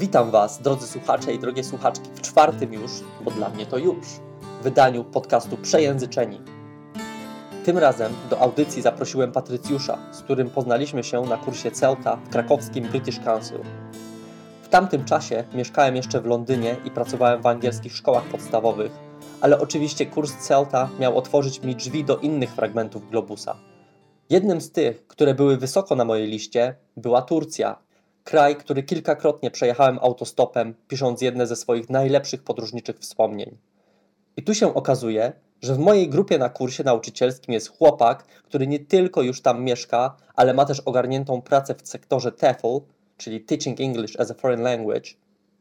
Witam Was, drodzy słuchacze i drogie słuchaczki, w czwartym już, bo dla mnie to już, wydaniu podcastu Przejęzyczeni. Tym razem do audycji zaprosiłem Patrycjusza, z którym poznaliśmy się na kursie CELTA w krakowskim British Council. W tamtym czasie mieszkałem jeszcze w Londynie i pracowałem w angielskich szkołach podstawowych, ale oczywiście kurs CELTA miał otworzyć mi drzwi do innych fragmentów globusa. Jednym z tych, które były wysoko na mojej liście, była Turcja, Kraj, który kilkakrotnie przejechałem autostopem, pisząc jedne ze swoich najlepszych podróżniczych wspomnień. I tu się okazuje, że w mojej grupie na kursie nauczycielskim jest chłopak, który nie tylko już tam mieszka, ale ma też ogarniętą pracę w sektorze TEFL, czyli Teaching English as a Foreign Language.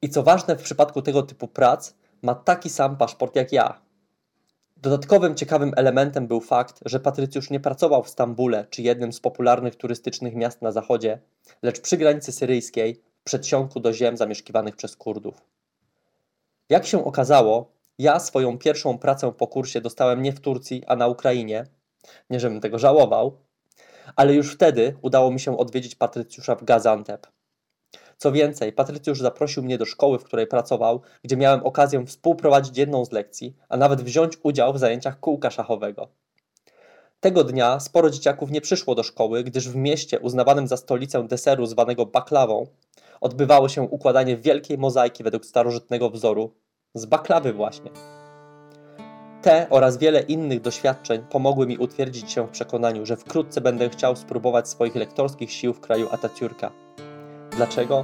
I co ważne w przypadku tego typu prac, ma taki sam paszport jak ja. Dodatkowym ciekawym elementem był fakt, że Patrycjusz nie pracował w Stambule czy jednym z popularnych turystycznych miast na zachodzie, lecz przy granicy syryjskiej, w przedsionku do ziem zamieszkiwanych przez Kurdów. Jak się okazało, ja swoją pierwszą pracę po kursie dostałem nie w Turcji, a na Ukrainie. Nie, żebym tego żałował, ale już wtedy udało mi się odwiedzić Patrycjusza w Gazantep. Co więcej, Patrycjusz zaprosił mnie do szkoły, w której pracował, gdzie miałem okazję współprowadzić jedną z lekcji, a nawet wziąć udział w zajęciach kółka szachowego. Tego dnia sporo dzieciaków nie przyszło do szkoły, gdyż w mieście uznawanym za stolicę deseru zwanego baklawą odbywało się układanie wielkiej mozaiki według starożytnego wzoru, z baklawy właśnie. Te oraz wiele innych doświadczeń pomogły mi utwierdzić się w przekonaniu, że wkrótce będę chciał spróbować swoich lektorskich sił w kraju Atatürka. Dlaczego?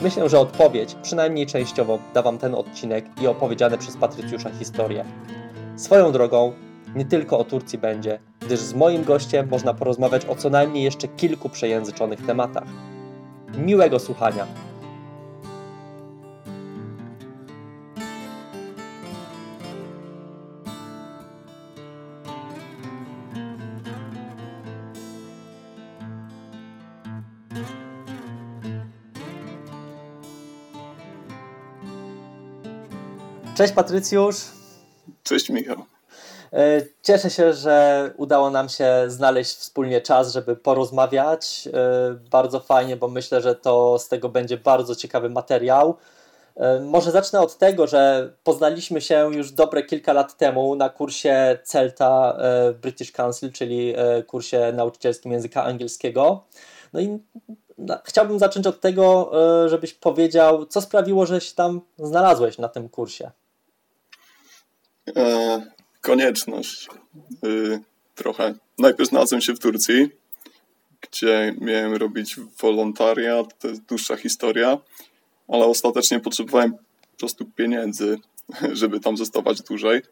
Myślę, że odpowiedź, przynajmniej częściowo, da Wam ten odcinek i opowiedziane przez Patrycjusza historie. Swoją drogą, nie tylko o Turcji będzie, gdyż z moim gościem można porozmawiać o co najmniej jeszcze kilku przejęzyczonych tematach. Miłego słuchania! Cześć Patrycjusz. Cześć Michał. E, cieszę się, że udało nam się znaleźć wspólnie czas, żeby porozmawiać. E, bardzo fajnie, bo myślę, że to z tego będzie bardzo ciekawy materiał. E, może zacznę od tego, że poznaliśmy się już dobre kilka lat temu na kursie CELTA British Council, czyli kursie nauczycielskim języka angielskiego. No i chciałbym zacząć od tego, żebyś powiedział, co sprawiło, że się tam znalazłeś na tym kursie. E, konieczność. E, trochę. Najpierw znalazłem się w Turcji, gdzie miałem robić wolontariat, to jest dłuższa historia, ale ostatecznie potrzebowałem po prostu pieniędzy, żeby tam zostawać dłużej.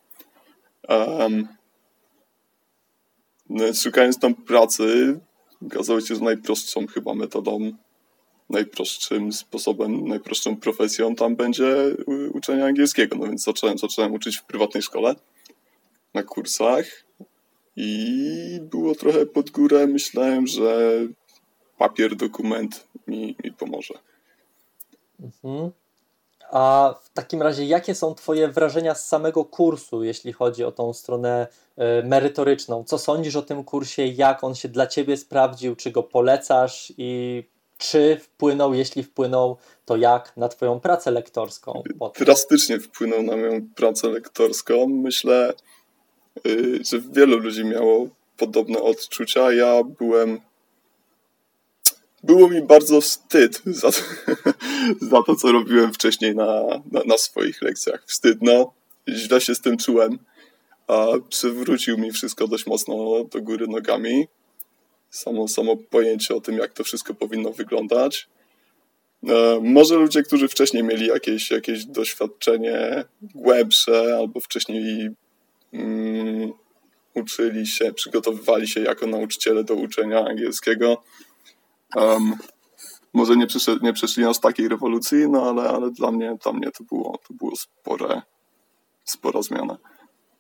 Um, szukając tam pracy, okazało się, że najprostszą chyba metodą najprostszym sposobem, najprostszą profesją tam będzie uczenie angielskiego. No więc zacząłem, zacząłem uczyć w prywatnej szkole na kursach i było trochę pod górę. Myślałem, że papier, dokument mi, mi pomoże. Mhm. A w takim razie, jakie są Twoje wrażenia z samego kursu, jeśli chodzi o tą stronę y, merytoryczną? Co sądzisz o tym kursie? Jak on się dla Ciebie sprawdził? Czy go polecasz? I czy wpłynął, jeśli wpłynął, to jak na Twoją pracę lektorską? Drastycznie wpłynął na moją pracę lektorską. Myślę, y, że wielu ludzi miało podobne odczucia. Ja byłem. Było mi bardzo wstyd za to, za to co robiłem wcześniej na, na, na swoich lekcjach. Wstyd, no. Źle się z tym czułem. A przywrócił mi wszystko dość mocno do góry nogami samo, samo pojęcie o tym, jak to wszystko powinno wyglądać. E, może ludzie, którzy wcześniej mieli jakieś, jakieś doświadczenie głębsze albo wcześniej um, uczyli się, przygotowywali się jako nauczyciele do uczenia angielskiego, um, może nie, przyszedł, nie przeszli aż takiej rewolucji, no ale, ale dla, mnie, dla mnie to było, to było spore, spora zmiana.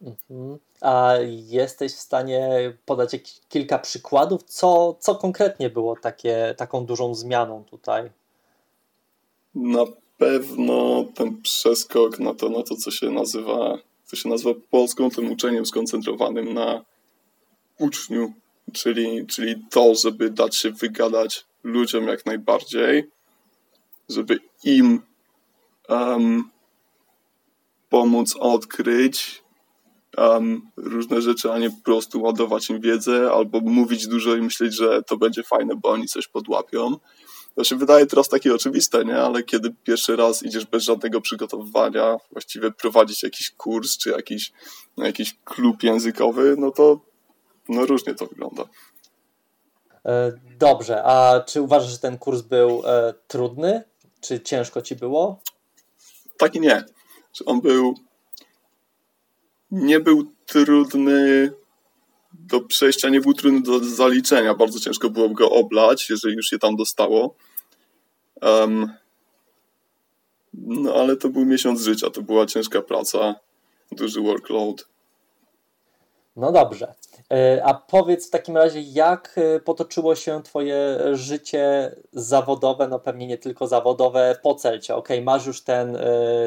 Mhm. A jesteś w stanie podać kilka przykładów, co, co konkretnie było takie, taką dużą zmianą tutaj? Na pewno ten przeskok na to, na to co się nazywa, co się nazywa polską, tym uczeniem skoncentrowanym na uczniu, czyli, czyli to, żeby dać się wygadać ludziom jak najbardziej, żeby im um, pomóc odkryć um, różne rzeczy, a nie po prostu ładować im wiedzę albo mówić dużo i myśleć, że to będzie fajne, bo oni coś podłapią. To się wydaje teraz takie oczywiste, nie? Ale kiedy pierwszy raz idziesz bez żadnego przygotowywania, właściwie prowadzić jakiś kurs czy jakiś, no, jakiś klub językowy, no to no różnie to wygląda. E, dobrze, a czy uważasz, że ten kurs był e, trudny? Czy ciężko ci było? Tak i nie. On był. Nie był trudny do przejścia, nie był trudny do zaliczenia. Bardzo ciężko było go oblać, jeżeli już je tam dostało. Um, no ale to był miesiąc życia, to była ciężka praca, duży workload. No dobrze. E, a powiedz w takim razie, jak e, potoczyło się Twoje życie zawodowe, no pewnie nie tylko zawodowe, po Celcie? Ok, masz już ten e,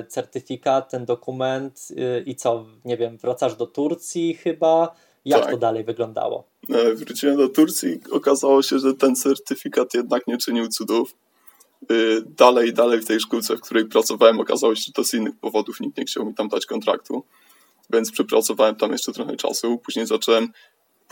certyfikat, ten dokument i co, nie wiem, wracasz do Turcji chyba? Jak tak. to dalej wyglądało? Wróciłem do Turcji, okazało się, że ten certyfikat jednak nie czynił cudów. Dalej, dalej w tej szkółce, w której pracowałem, okazało się, że to z innych powodów nikt nie chciał mi tam dać kontraktu więc przepracowałem tam jeszcze trochę czasu. Później zacząłem,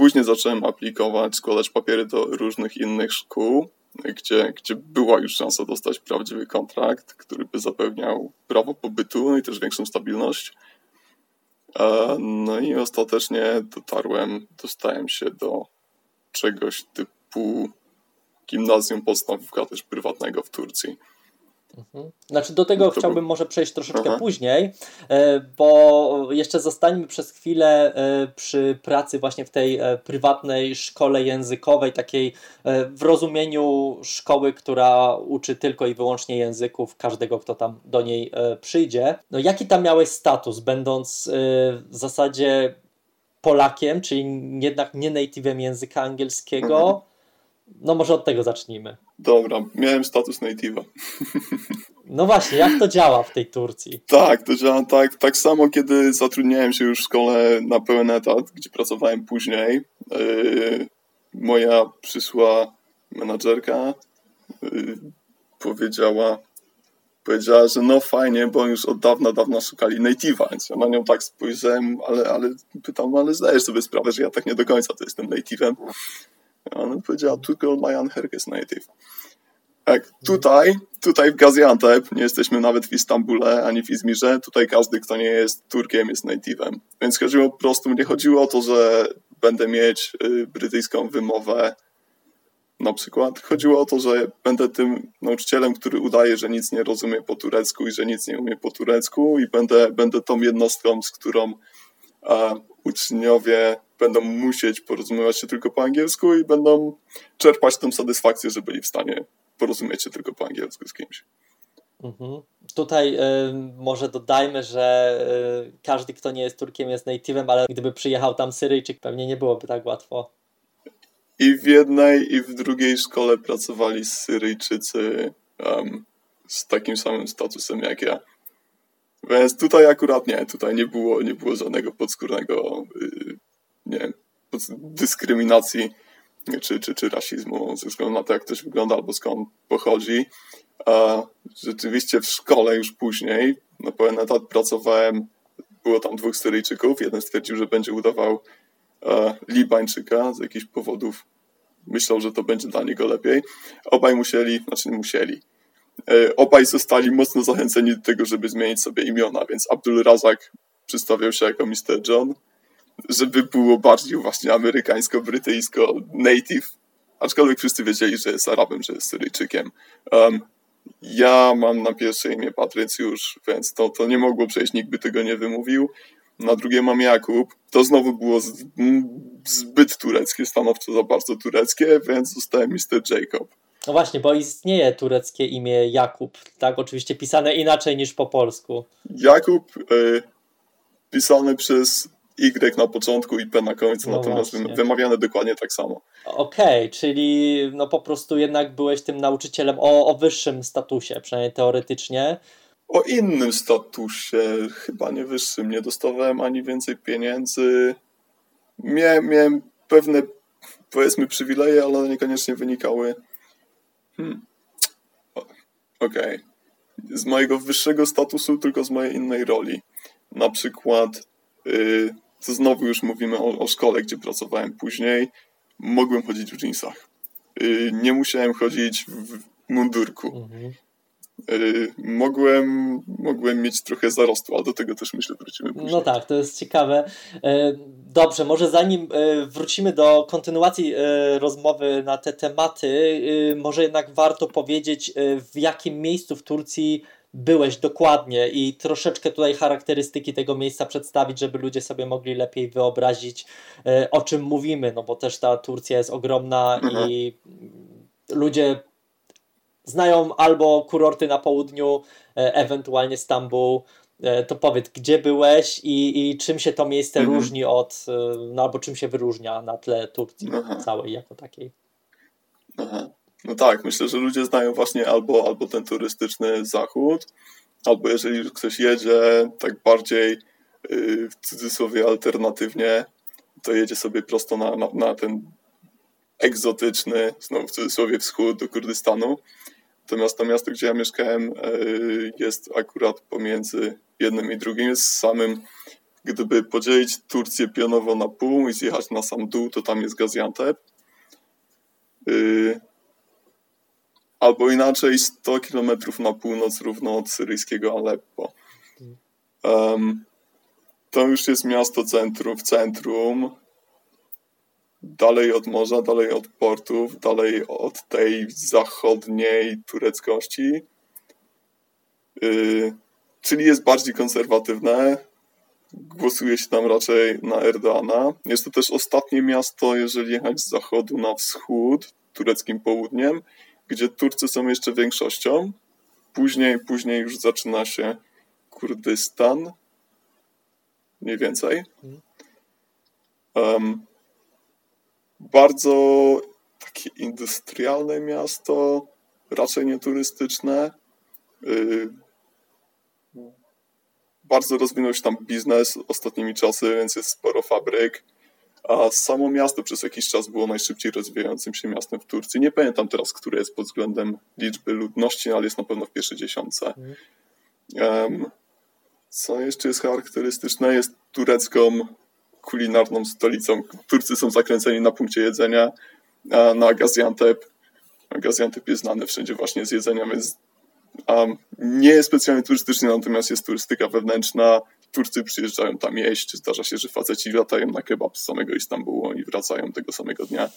później zacząłem aplikować, składać papiery do różnych innych szkół, gdzie, gdzie była już szansa dostać prawdziwy kontrakt, który by zapewniał prawo pobytu i też większą stabilność. E, no i ostatecznie dotarłem, dostałem się do czegoś typu gimnazjum podstawówka też prywatnego w Turcji. Mhm. Znaczy do tego no chciałbym może przejść troszeczkę Aha. później, e, bo jeszcze zostańmy przez chwilę e, przy pracy właśnie w tej e, prywatnej szkole językowej, takiej w rozumieniu szkoły, która uczy tylko i wyłącznie języków każdego, kto tam do niej przyjdzie. No jaki tam miałeś status, będąc w zasadzie Polakiem, czyli jednak nie native'em języka angielskiego, mhm. No może od tego zacznijmy. Dobra, miałem status native'a. No właśnie, jak to działa w tej Turcji? Tak, to działa tak, tak samo, kiedy zatrudniałem się już w szkole na pełen etat, gdzie pracowałem później. Yy, moja przyszła menadżerka yy, powiedziała, powiedziała, że no fajnie, bo już od dawna, dawna szukali native'a, więc ja na nią tak spojrzałem, ale, ale pytam, ale zdajesz sobie sprawę, że ja tak nie do końca to jestem native'em. Ona powiedziała, tylko Mayan Herk jest native. Tak, tutaj, tutaj w Gaziantep, nie jesteśmy nawet w Istambule ani w Izmirze, tutaj każdy, kto nie jest Turkiem, jest native'em. Więc chodziło po prostu, nie chodziło o to, że będę mieć y, brytyjską wymowę na przykład. Chodziło o to, że będę tym nauczycielem, który udaje, że nic nie rozumie po turecku i że nic nie umie po turecku i będę, będę tą jednostką, z którą a, uczniowie będą musieć porozumiewać się tylko po angielsku i będą czerpać tą satysfakcję, że byli w stanie porozumieć się tylko po angielsku z kimś. Mhm. Tutaj y, może dodajmy, że y, każdy, kto nie jest Turkiem, jest native'em, ale gdyby przyjechał tam Syryjczyk, pewnie nie byłoby tak łatwo. I w jednej, i w drugiej szkole pracowali Syryjczycy um, z takim samym statusem jak ja. Więc tutaj akurat nie, tutaj nie było, nie było żadnego podskórnego y, nie dyskryminacji czy, czy, czy rasizmu ze względu na to, jak ktoś wygląda albo skąd pochodzi. A rzeczywiście w szkole już później na pełen etat pracowałem, było tam dwóch Syryjczyków, jeden stwierdził, że będzie udawał e, Libańczyka z jakichś powodów. Myślał, że to będzie dla niego lepiej. Obaj musieli, znaczy nie musieli, e, obaj zostali mocno zachęceni do tego, żeby zmienić sobie imiona, więc Abdul Razak przedstawiał się jako Mr. John, żeby było bardziej właśnie amerykańsko-brytyjsko native, aczkolwiek wszyscy wiedzieli, że jest Arabem, że jest Syryjczykiem. Um, ja mam na pierwsze imię Patrycjusz, więc to, to nie mogło przejść, nikt by tego nie wymówił. Na drugie mam Jakub. To znowu było zbyt tureckie, stanowczo za bardzo tureckie, więc zostałem Mr. Jacob. No właśnie, bo istnieje tureckie imię Jakub, tak? Oczywiście pisane inaczej niż po polsku. Jakub, y, pisany przez Y na początku i P na końcu, no natomiast właśnie. wymawiane dokładnie tak samo. Okej, okay, czyli no po prostu jednak byłeś tym nauczycielem o, o wyższym statusie, przynajmniej teoretycznie. O innym statusie, chyba nie wyższym. Nie dostawałem ani więcej pieniędzy. Miałem, miałem pewne, powiedzmy, przywileje, ale niekoniecznie wynikały. Hmm. Okej. Okay. z mojego wyższego statusu, tylko z mojej innej roli. Na przykład, yy, to znowu już mówimy o, o, szkole, gdzie pracowałem później, mogłem chodzić w jeansach. Yy, nie musiałem chodzić w mundurku. Mhm. Yy, mogłem, mogłem mieć trochę zarostu, ale do tego też myślę wrócimy później. No tak, to jest ciekawe. Yy, dobrze, może zanim wrócimy do kontynuacji rozmowy na te tematy, może jednak warto powiedzieć, w jakim miejscu w Turcji byłeś dokładnie i troszeczkę tutaj charakterystyki tego miejsca przedstawić, żeby ludzie sobie mogli lepiej wyobrazić, o czym mówimy, no bo też ta Turcja jest ogromna mhm. i ludzie znają albo kurorty na południu, e, ewentualnie Stambuł, e, to powiedz, gdzie byłeś i, i czym się to miejsce mhm. różni od, e, no albo czym się wyróżnia na tle Turcji Aha. całej jako takiej. Aha. No tak, myślę, że ludzie znają właśnie albo, albo ten turystyczny zachód, albo jeżeli ktoś jedzie tak bardziej yy, w cudzysłowie alternatywnie, to jedzie sobie prosto na, na, na ten egzotyczny, znowu w cudzysłowie wschód do Kurdystanu. Natomiast to miasto, gdzie ja mieszkałem, e, jest akurat pomiędzy jednym i drugim. Jest samym, gdyby podzielić Turcję pionowo na pół i zjechać na sam dół, to tam jest Gaziantep. E, albo inaczej 100 km na północ równo od syryjskiego Aleppo. Um, to już jest miasto centrum, w centrum dalej od morza, dalej od portów, dalej od tej zachodniej tureckości. Yy, czyli jest bardziej konserwatywne. Głosuje się tam raczej na Erdoana. Jest to też ostatnie miasto, jeżeli jechać z zachodu na wschód, tureckim południem, gdzie Turcy są jeszcze większością. Później, później już zaczyna się Kurdystan. Mniej więcej. Um, bardzo takie industrialne miasto, raczej nie turystyczne. Y, bardzo rozwinął się tam biznes ostatnimi czasy, więc jest sporo fabryk. A samo miasto przez jakiś czas było najszybciej rozwijającym się miastem w Turcji. Nie pamiętam teraz, które jest pod względem liczby ludności, ale jest na pewno w pierwszej dziesiątce. Um, co jeszcze jest charakterystyczne? Jest turecką kulinarną stolicą. Turcy są zakręceni na punkcie jedzenia, a na Gaziantep. Gaziantep jest znany wszędzie właśnie z jedzenia, więc um, nie jest specjalnie turystyczny, natomiast jest turystyka wewnętrzna. Turcy przyjeżdżają tam jeść. Zdarza się, że faceci latają na kebab z samego Istambułu i wracają tego samego dnia.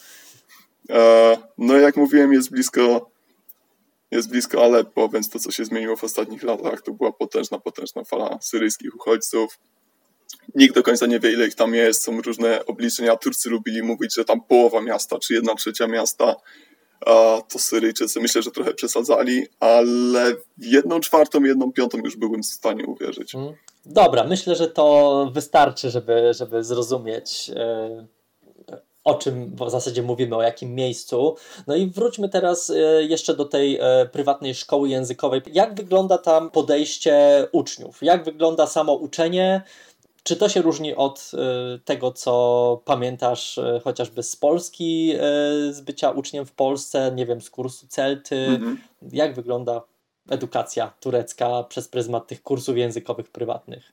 E, no jak mówiłem, jest blisko jest blisko Aleppo, więc to, co się zmieniło w ostatnich latach, to była potężna, potężna fala syryjskich uchodźców. Nikt do końca nie wie, ile ich tam jest. Są różne obliczenia. Turcy lubili mówić, że tam połowa miasta, czy jedna trzecia miasta to Syryjczycy myślę, że trochę przesadzali, ale jedną czwartą, jedną piątą już byłbym w stanie uwierzyć. Mm. Dobra, myślę, że to wystarczy, żeby, żeby zrozumieć. Yy o czym w zasadzie mówimy, o jakim miejscu. No i wróćmy teraz e, jeszcze do tej e, prywatnej szkoły językowej. Jak wygląda tam podejście uczniów? Jak wygląda samo uczenie? Czy to się różni od tego, co pamiętasz chociażby z Polski, z bycia uczniem w Polsce, nie wiem, z kursu Celty? Mhm. Jak wygląda edukacja turecka przez pryzmat tych kursów językowych prywatnych?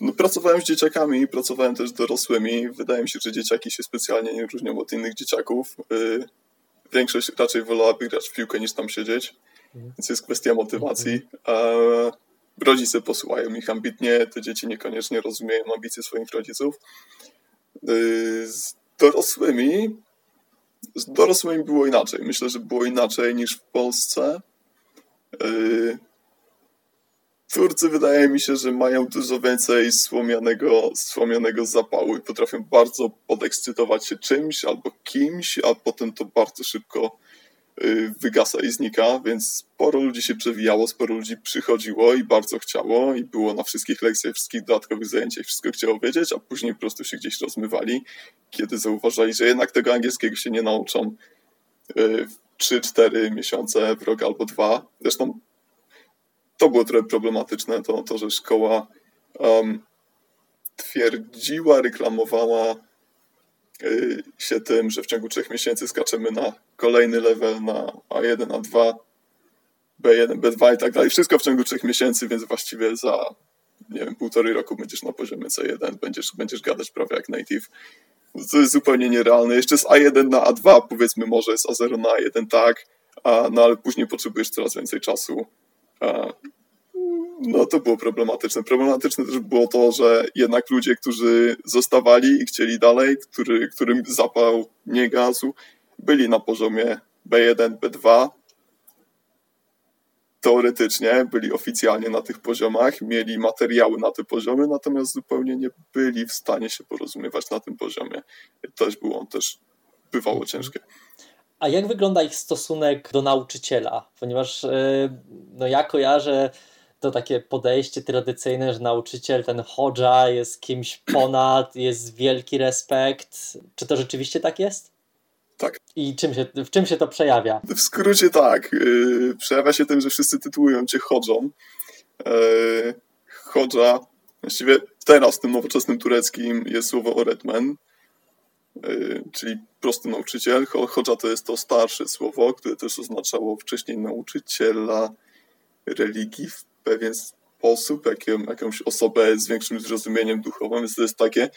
No, pracowałem z dzieciakami i pracowałem też z dorosłymi. Wydaje mi się, że dzieciaki się specjalnie nie różnią od innych dzieciaków. Większość raczej wolałaby grać w piłkę niż tam siedzieć, mhm. więc jest kwestia motywacji. Mhm rodzice posyłają ich ambitnie, te dzieci niekoniecznie rozumieją ambicje swoich rodziców. Y, z dorosłymi, z dorosłymi było inaczej. Myślę, że było inaczej niż w Polsce. Y, Turcy wydaje mi się, że mają dużo więcej słomianego, słomianego zapału i potrafią bardzo podekscytować się czymś albo kimś, a potem to bardzo szybko Y, wygasa i znika, więc sporo ludzi się przewijało, sporo ludzi przychodziło i bardzo chciało i było na wszystkich lekcjach, wszystkich dodatkowych zajęciach, wszystko chciało wiedzieć, a później po prostu się gdzieś rozmywali, kiedy zauważali, że jednak tego angielskiego się nie nauczą 3-4 miesiące, w rok albo dwa. Zresztą to było trochę problematyczne, to, to że szkoła um, twierdziła, reklamowała Y, się tym, że w ciągu trzech miesięcy skaczemy na kolejny level na A1, A2. B1, B2 i tak dalej. Wszystko w ciągu trzech miesięcy, więc właściwie za nie wiem, półtorej roku będziesz na poziomie C1, będziesz, będziesz gadać prawie jak native. To jest zupełnie nierealne. Jeszcze z A1 na A2 powiedzmy może, z A0 na A1 tak, no ale później potrzebujesz coraz więcej czasu. No to było problematyczne. Problematyczne też było to, że jednak ludzie, którzy zostawali i chcieli dalej, który, którym zapał nie gazu, byli na poziomie B1, B2, teoretycznie byli oficjalnie na tych poziomach, mieli materiały na te poziomy, natomiast zupełnie nie byli w stanie się porozumiewać na tym poziomie. Też było też bywało mhm. ciężkie. A jak wygląda ich stosunek do nauczyciela? Ponieważ e, no ja kojarzę to takie podejście tradycyjne, że nauczyciel, ten hodża jest kimś ponad, jest wielki respekt. Czy to rzeczywiście tak jest? Tak. I czym się, w czym się to przejawia? W skrócie tak. Yy, przejawia się tym, że wszyscy tytułują cię chodżą. Yy, chodża, właściwie teraz w tym nowoczesnym tureckim jest słowo oretmen, yy, czyli prosty nauczyciel. Chodża to jest to starsze słowo, które też oznaczało wcześniej nauczyciela religii w pewien sposób, jaką, jakąś osobę z większym zrozumieniem duchowym, więc to jest takie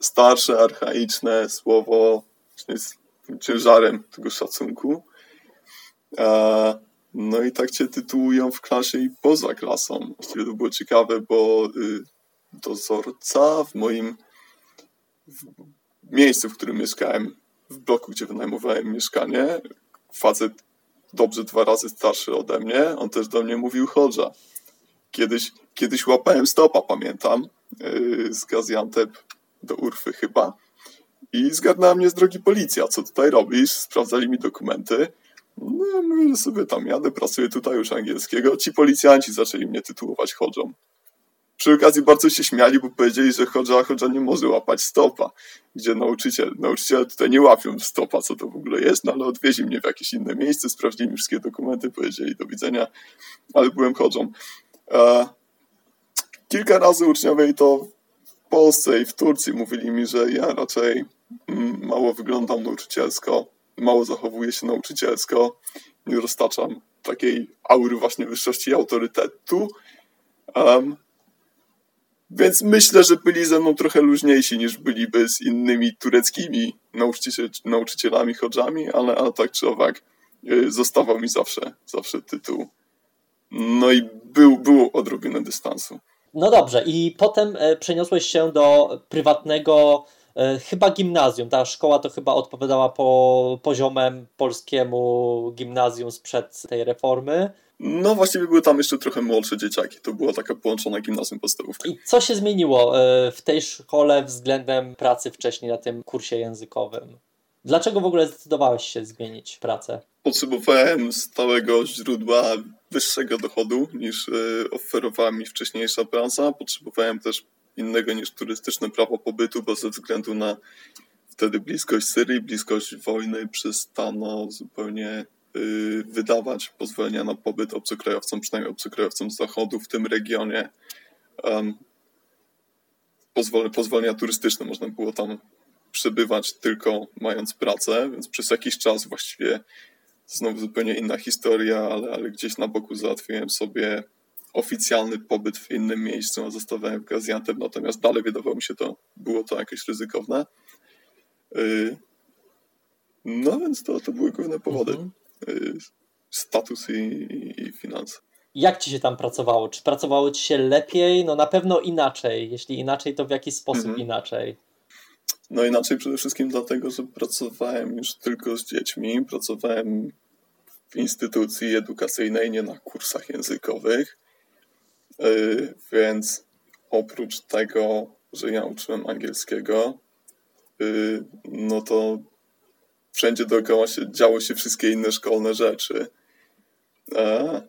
starsze, archaiczne słowo, jest ciężarem tego szacunku. No i tak cię tytułują w klasie i poza klasą. Właściwie to było ciekawe, bo y, dozorca w moim w miejscu, w którym mieszkałem, w bloku, gdzie wynajmowałem mieszkanie, facet dobrze dwa razy starszy ode mnie, on też do mnie mówił chodża. Kiedyś, kiedyś łapałem stopa, pamiętam, y, z Gaziantep do Urfy chyba i zgarnęła mnie z drogi policja. Co tutaj robisz? Sprawdzali mi dokumenty. No, mówię, że sobie tam jadę, pracuję tutaj już angielskiego. Ci policjanci zaczęli mnie tytułować chodżą. Przy okazji bardzo się śmiali, bo powiedzieli, że chodża, chodża nie może łapać stopa, gdzie nauczyciel, nauczyciele tutaj nie łapią stopa, co to w ogóle jest, no ale odwieźli mnie w jakieś inne miejsce, sprawdzili mi wszystkie dokumenty, powiedzieli do widzenia, ale byłem chodżą. E, kilka razy uczniowie i to w Polsce i w Turcji mówili mi, że ja raczej mało wyglądam nauczycielsko, mało zachowuję się nauczycielsko, nie roztaczam takiej aury właśnie wyższości i autorytetu. Um, więc myślę, że byli ze mną trochę luźniejsi niż byliby z innymi tureckimi nauczyciel, nauczycielami, chodżami, ale, ale tak czy owak y, zostawał mi zawsze, zawsze tytuł. No i był, było odrobinę dystansu. No dobrze, i potem e, przeniosłeś się do prywatnego chyba gimnazjum. Ta szkoła to chyba odpowiadała po poziomem polskiemu gimnazjum sprzed tej reformy. No właściwie były tam jeszcze trochę młodsze dzieciaki. To była taka połączona gimnazjum podstawówka. I co się zmieniło e, w tej szkole względem pracy wcześniej na tym kursie językowym? Dlaczego w ogóle zdecydowałeś się zmienić pracę? Potrzebowałem stałego źródła wyższego dochodu niż e, oferowała mi wcześniejsza praca. Potrzebowałem też innego niż turystyczne prawo pobytu, bo ze względu na wtedy bliskość Syrii, bliskość wojny przestano zupełnie y, wydawać pozwolenia na pobyt obcokrajowcom, przynajmniej obcokrajowcom z zachodu w tym regionie. Um, pozwolenia turystyczne można było tam przebywać tylko mając pracę, więc przez jakiś czas właściwie znowu zupełnie inna historia, ale, ale gdzieś na boku załatwiłem sobie oficjalny pobyt w innym miejscu, a zostawałem w Gaziantep, natomiast dalej wydawało mi się to, było to jakieś ryzykowne. Y, no więc to, to były główne powody. Mhm. Y, status i, i, i finanse. Jak ci się tam pracowało? Czy pracowało ci się lepiej? No na pewno inaczej. Jeśli inaczej, to w jaki sposób mhm. inaczej? No inaczej przede wszystkim dlatego, że pracowałem już tylko z dziećmi. Pracowałem w instytucji edukacyjnej, nie na kursach językowych. Y, więc oprócz tego, że ja uczyłem angielskiego, y, no to wszędzie dookoła się działy się wszystkie inne szkolne rzeczy. E,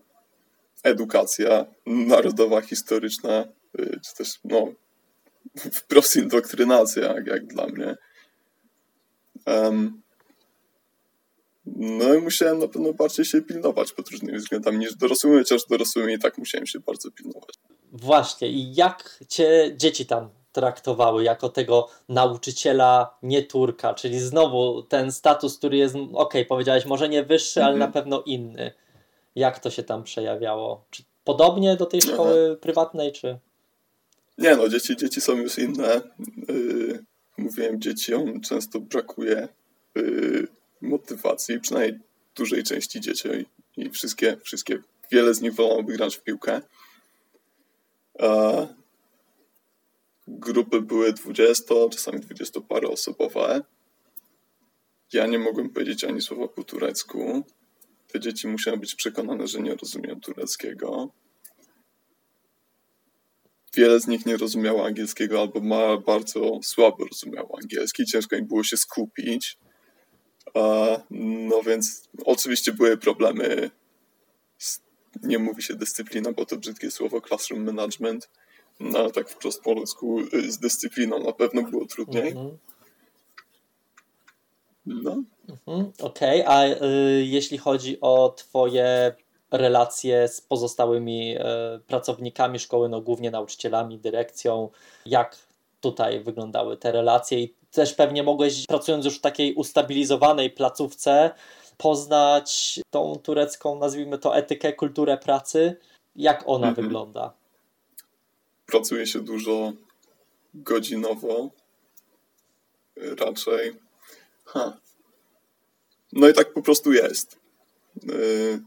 edukacja narodowa, historyczna, y, czy też no, wprost indoktrynacja, jak, jak dla mnie. No i musiałem na pewno bardziej się pilnować pod różnymi względami niż dorosłymi, chociaż dorosłymi i tak musiałem się bardzo pilnować. Właśnie, i jak cię dzieci tam traktowały jako tego nauczyciela nie Turka, czyli znowu ten status, który jest, ok, powiedziałeś, może nie wyższy, ale mhm. na pewno inny. Jak to się tam przejawiało? Czy podobnie do tej szkoły Aha. prywatnej, czy? Nie no, dzieci, dzieci są już inne. Yy, mówiłem, dzieciom często brakuje yy, motywacji, przynajmniej dużej części dzieci i wszystkie, wszystkie, wiele z nich wolałoby grać w piłkę. A grupy były 20, czasami 20 paroosobowe. Ja nie mogłem powiedzieć ani słowa po turecku. Te dzieci musiały być przekonane, że nie rozumiem tureckiego. Wiele z nich nie rozumiało angielskiego albo ma bardzo słabo rozumiało angielski. Ciężko im było się skupić. No więc oczywiście były problemy. Nie mówi się dyscyplina, bo to brzydkie słowo classroom management. No ale tak wprost po polsku y, z dyscypliną na pewno było trudniej. Mhm. No. Mhm, Okej, okay. a y, jeśli chodzi o Twoje relacje z pozostałymi y, pracownikami szkoły, no głównie nauczycielami, dyrekcją, jak tutaj wyglądały te relacje i też pewnie mogłeś, pracując już w takiej ustabilizowanej placówce, poznać tą turecką, nazwijmy to, etykę, kulturę pracy. Jak ona mhm. wygląda? Pracuje się dużo godzinowo, raczej. Ha. No i tak po prostu jest. Y,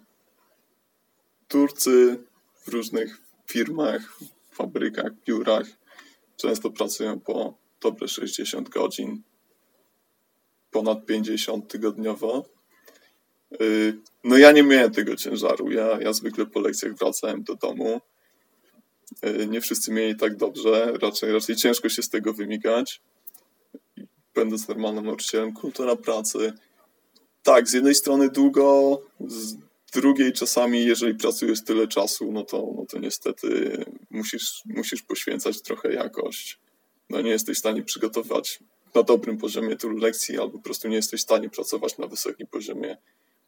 Turcy w różnych firmach, fabrykach, biurach często pracują po dobre 60 godzin, ponad 50 tygodniowo. Y, no ja nie miałem tego ciężaru. Ja, ja zwykle po lekcjach wracałem do domu. Y, nie wszyscy mieli tak dobrze. Raczej, raczej ciężko się z tego wymigać. Będąc normalnym nauczycielem, kultura pracy. Tak, z jednej strony długo, z drugiej czasami, jeżeli pracujesz tyle czasu, no to, no to niestety musisz, musisz poświęcać trochę jakość no nie jesteś w stanie przygotować na dobrym poziomie tylu lekcji, albo po prostu nie jesteś w stanie pracować na wysokim poziomie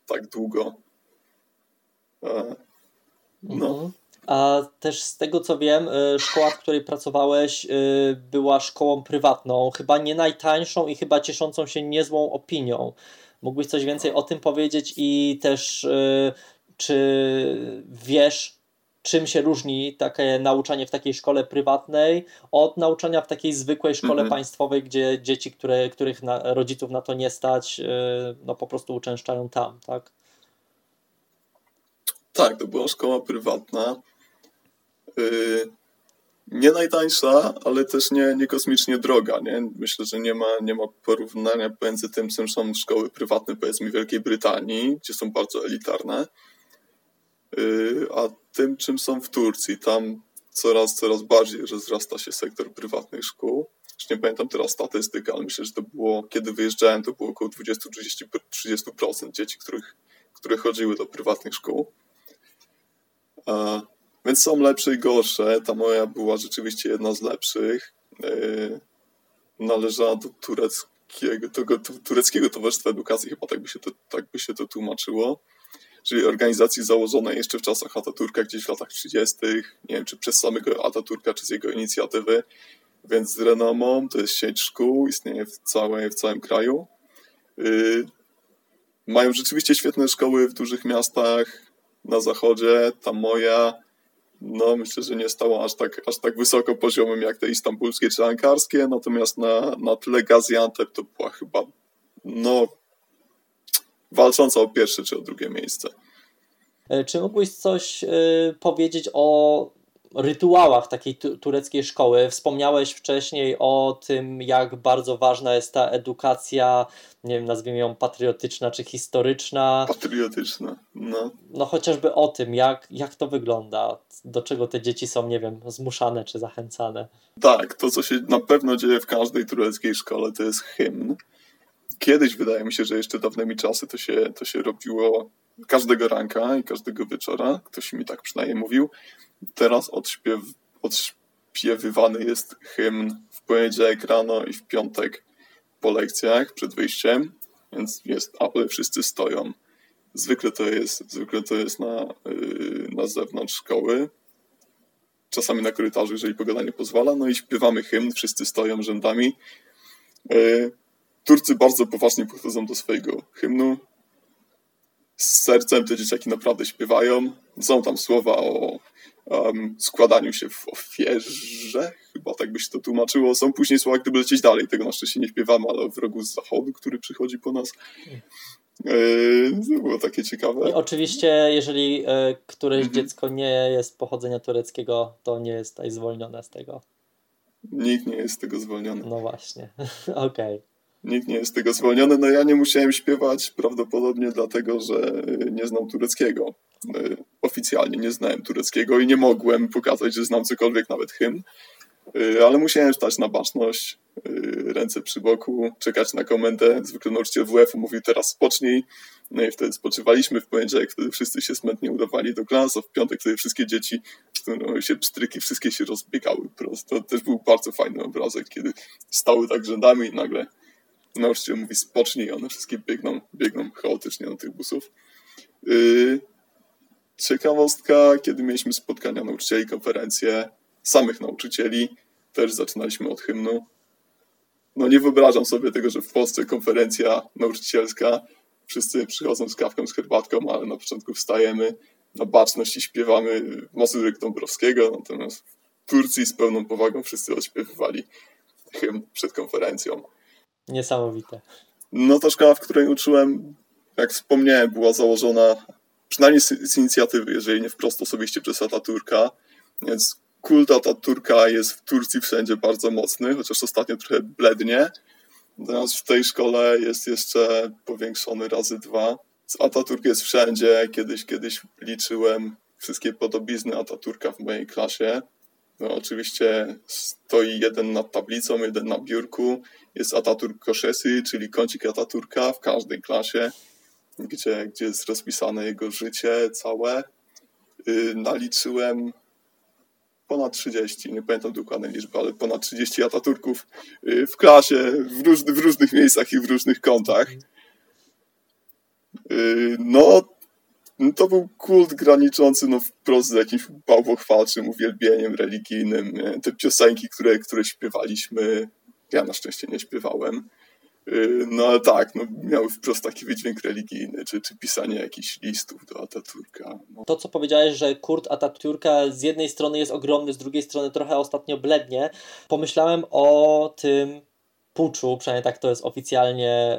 tak długo. E, no. Mhm. A też z tego co wiem, e, szkoła, w której pracowałeś, e, była szkołą prywatną, chyba nie najtańszą i chyba cieszącą się niezłą opinią. Mógłbyś coś więcej o tym powiedzieć i też czy wiesz, czym się różni takie nauczanie w takiej szkole prywatnej od nauczania w takiej zwykłej szkole mhm. państwowej, gdzie dzieci, które, których na, rodziców na to nie stać, yy, no po prostu uczęszczają tam, tak? Tak, to była szkoła prywatna. Yy, nie najtańsza, ale też nie, nie kosmicznie droga. Nie? Myślę, że nie ma, nie ma porównania pomiędzy tym, czym są szkoły prywatne, powiedzmy, w Wielkiej Brytanii, gdzie są bardzo elitarne, yy, a tym, czym są w Turcji. Tam coraz, coraz bardziej rozrasta się sektor prywatnych szkół. Już nie pamiętam teraz statystyk, ale myślę, że to było, kiedy wyjeżdżałem, to było około 20-30% dzieci, których, które chodziły do prywatnych szkół. Więc są lepsze i gorsze. Ta moja była rzeczywiście jedna z lepszych. Yy, należała do tureckiego, tego, tureckiego Towarzystwa Edukacji, chyba tak by się to, tak by się to tłumaczyło czyli organizacji założonej jeszcze w czasach Ataturka, gdzieś w latach 30., nie wiem czy przez samego Ataturka, czy z jego inicjatywy, więc z renomą, to jest sieć szkół, istnieje w, całej, w całym kraju. Yy, mają rzeczywiście świetne szkoły w dużych miastach na zachodzie, ta moja, no myślę, że nie stała aż tak, aż tak wysoko poziomem jak te istambulskie czy ankarskie, natomiast na, na tle Gaziantep to była chyba, no walcząca o pierwsze czy o drugie miejsce. E, czy mógłbyś coś e, powiedzieć o rytuałach takiej tureckiej szkoły? Wspomniałeś wcześniej o tym, jak bardzo ważna jest ta edukacja, nie wiem, nazwijmy ją patriotyczna czy historyczna. Patriotyczna, no. No chociażby o tym, jak, jak to wygląda, do czego te dzieci są, nie wiem, zmuszane czy zachęcane. Tak, to co się na pewno dzieje w każdej tureckiej szkole to jest hymn kiedyś wydaje mi się, że jeszcze dawnymi czasy to się, to się robiło każdego ranka i każdego wieczora. Ktoś mi tak przynajmniej mówił. Teraz odśpiew, odśpiewywany jest hymn w poniedziałek rano i w piątek po lekcjach przed wyjściem, więc jest ale wszyscy stoją. Zwykle to jest, zwykle to jest na, yy, na zewnątrz szkoły, czasami na korytarzu, jeżeli pogoda nie pozwala, no i śpiewamy hymn, wszyscy stoją rzędami. Yy, Turcy bardzo poważnie podchodzą do swojego hymnu. Z sercem, te dzieciaki naprawdę śpiewają. Są tam słowa o um, składaniu się w ofierze, chyba tak by się to tłumaczyło. Są później słowa, gdyby lecieć dalej, tego na szczęście nie śpiewamy, ale o wrogu z zachodu, który przychodzi po nas. Yy, to było takie ciekawe. I oczywiście, jeżeli y, któreś mhm. dziecko nie jest pochodzenia tureckiego, to nie jest tutaj zwolnione z tego. Nikt nie jest z tego zwolniony. No właśnie, okej. Okay. Nikt nie jest z tego zwolniony. No ja nie musiałem śpiewać prawdopodobnie dlatego, że nie znam tureckiego. Y, oficjalnie nie znałem tureckiego i nie mogłem pokazać, że znam cokolwiek, nawet hymn. Y, ale musiałem stać na baczność, y, ręce przy boku, czekać na komendę. Zwykle nauczyciel WF-u mówił teraz spocznij. No i wtedy spoczywaliśmy w poniedziałek, wtedy wszyscy się smętnie udawali do klas, a w piątek wtedy wszystkie dzieci no, się pstryki, wszystkie się rozbiegały prosto. To też był bardzo fajny obrazek, kiedy stały tak rzędami i nagle nauczyciel mówi spocznij, one wszystkie biegną, biegną chaotycznie do tych busów. Yy, ciekawostka, kiedy mieliśmy spotkania nauczycieli, konferencje samych nauczycieli, też zaczynaliśmy od hymnu. No nie wyobrażam sobie tego, że w Polsce konferencja nauczycielska, wszyscy przychodzą z kawką, z herbatką, ale na początku wstajemy na baczność i śpiewamy Mazurek Dąbrowskiego, natomiast w Turcji z pełną powagą wszyscy odśpiewywali hymn przed konferencją. Niesamowite. No to szkoła, w której uczyłem, jak wspomniałem, była założona przynajmniej z, z inicjatywy, jeżeli nie wprost osobiście przez Ataturka, więc kult Ataturka jest w Turcji wszędzie bardzo mocny, chociaż ostatnio trochę blednie. Natomiast w tej szkole jest jeszcze powiększony razy dwa. Ataturk jest wszędzie. Kiedyś, kiedyś liczyłem wszystkie podobizny Ataturka w mojej klasie. No, oczywiście stoi jeden nad tablicą, jeden na biurku. Jest Ataturk Koszesy, czyli kącik Ataturka w każdej klasie, gdzie, gdzie jest rozpisane jego życie całe. Yy, naliczyłem ponad 30, nie pamiętam dokładnej liczby, ale ponad 30 Ataturków yy, w klasie, w, róż, w różnych miejscach i w różnych kątach. Yy, no, no to był kult graniczący no, wprost z jakimś bałwochwalczym uwielbieniem religijnym. Te piosenki, które, które śpiewaliśmy, ja na szczęście nie śpiewałem, y, no ale tak, no, miały wprost taki wydźwięk religijny, czy, czy pisanie jakichś listów do Ataturka. No. To, co powiedziałeś, że kurt Ataturka z jednej strony jest ogromny, z drugiej strony trochę ostatnio blednie, pomyślałem o tym puczu, przynajmniej tak to jest oficjalnie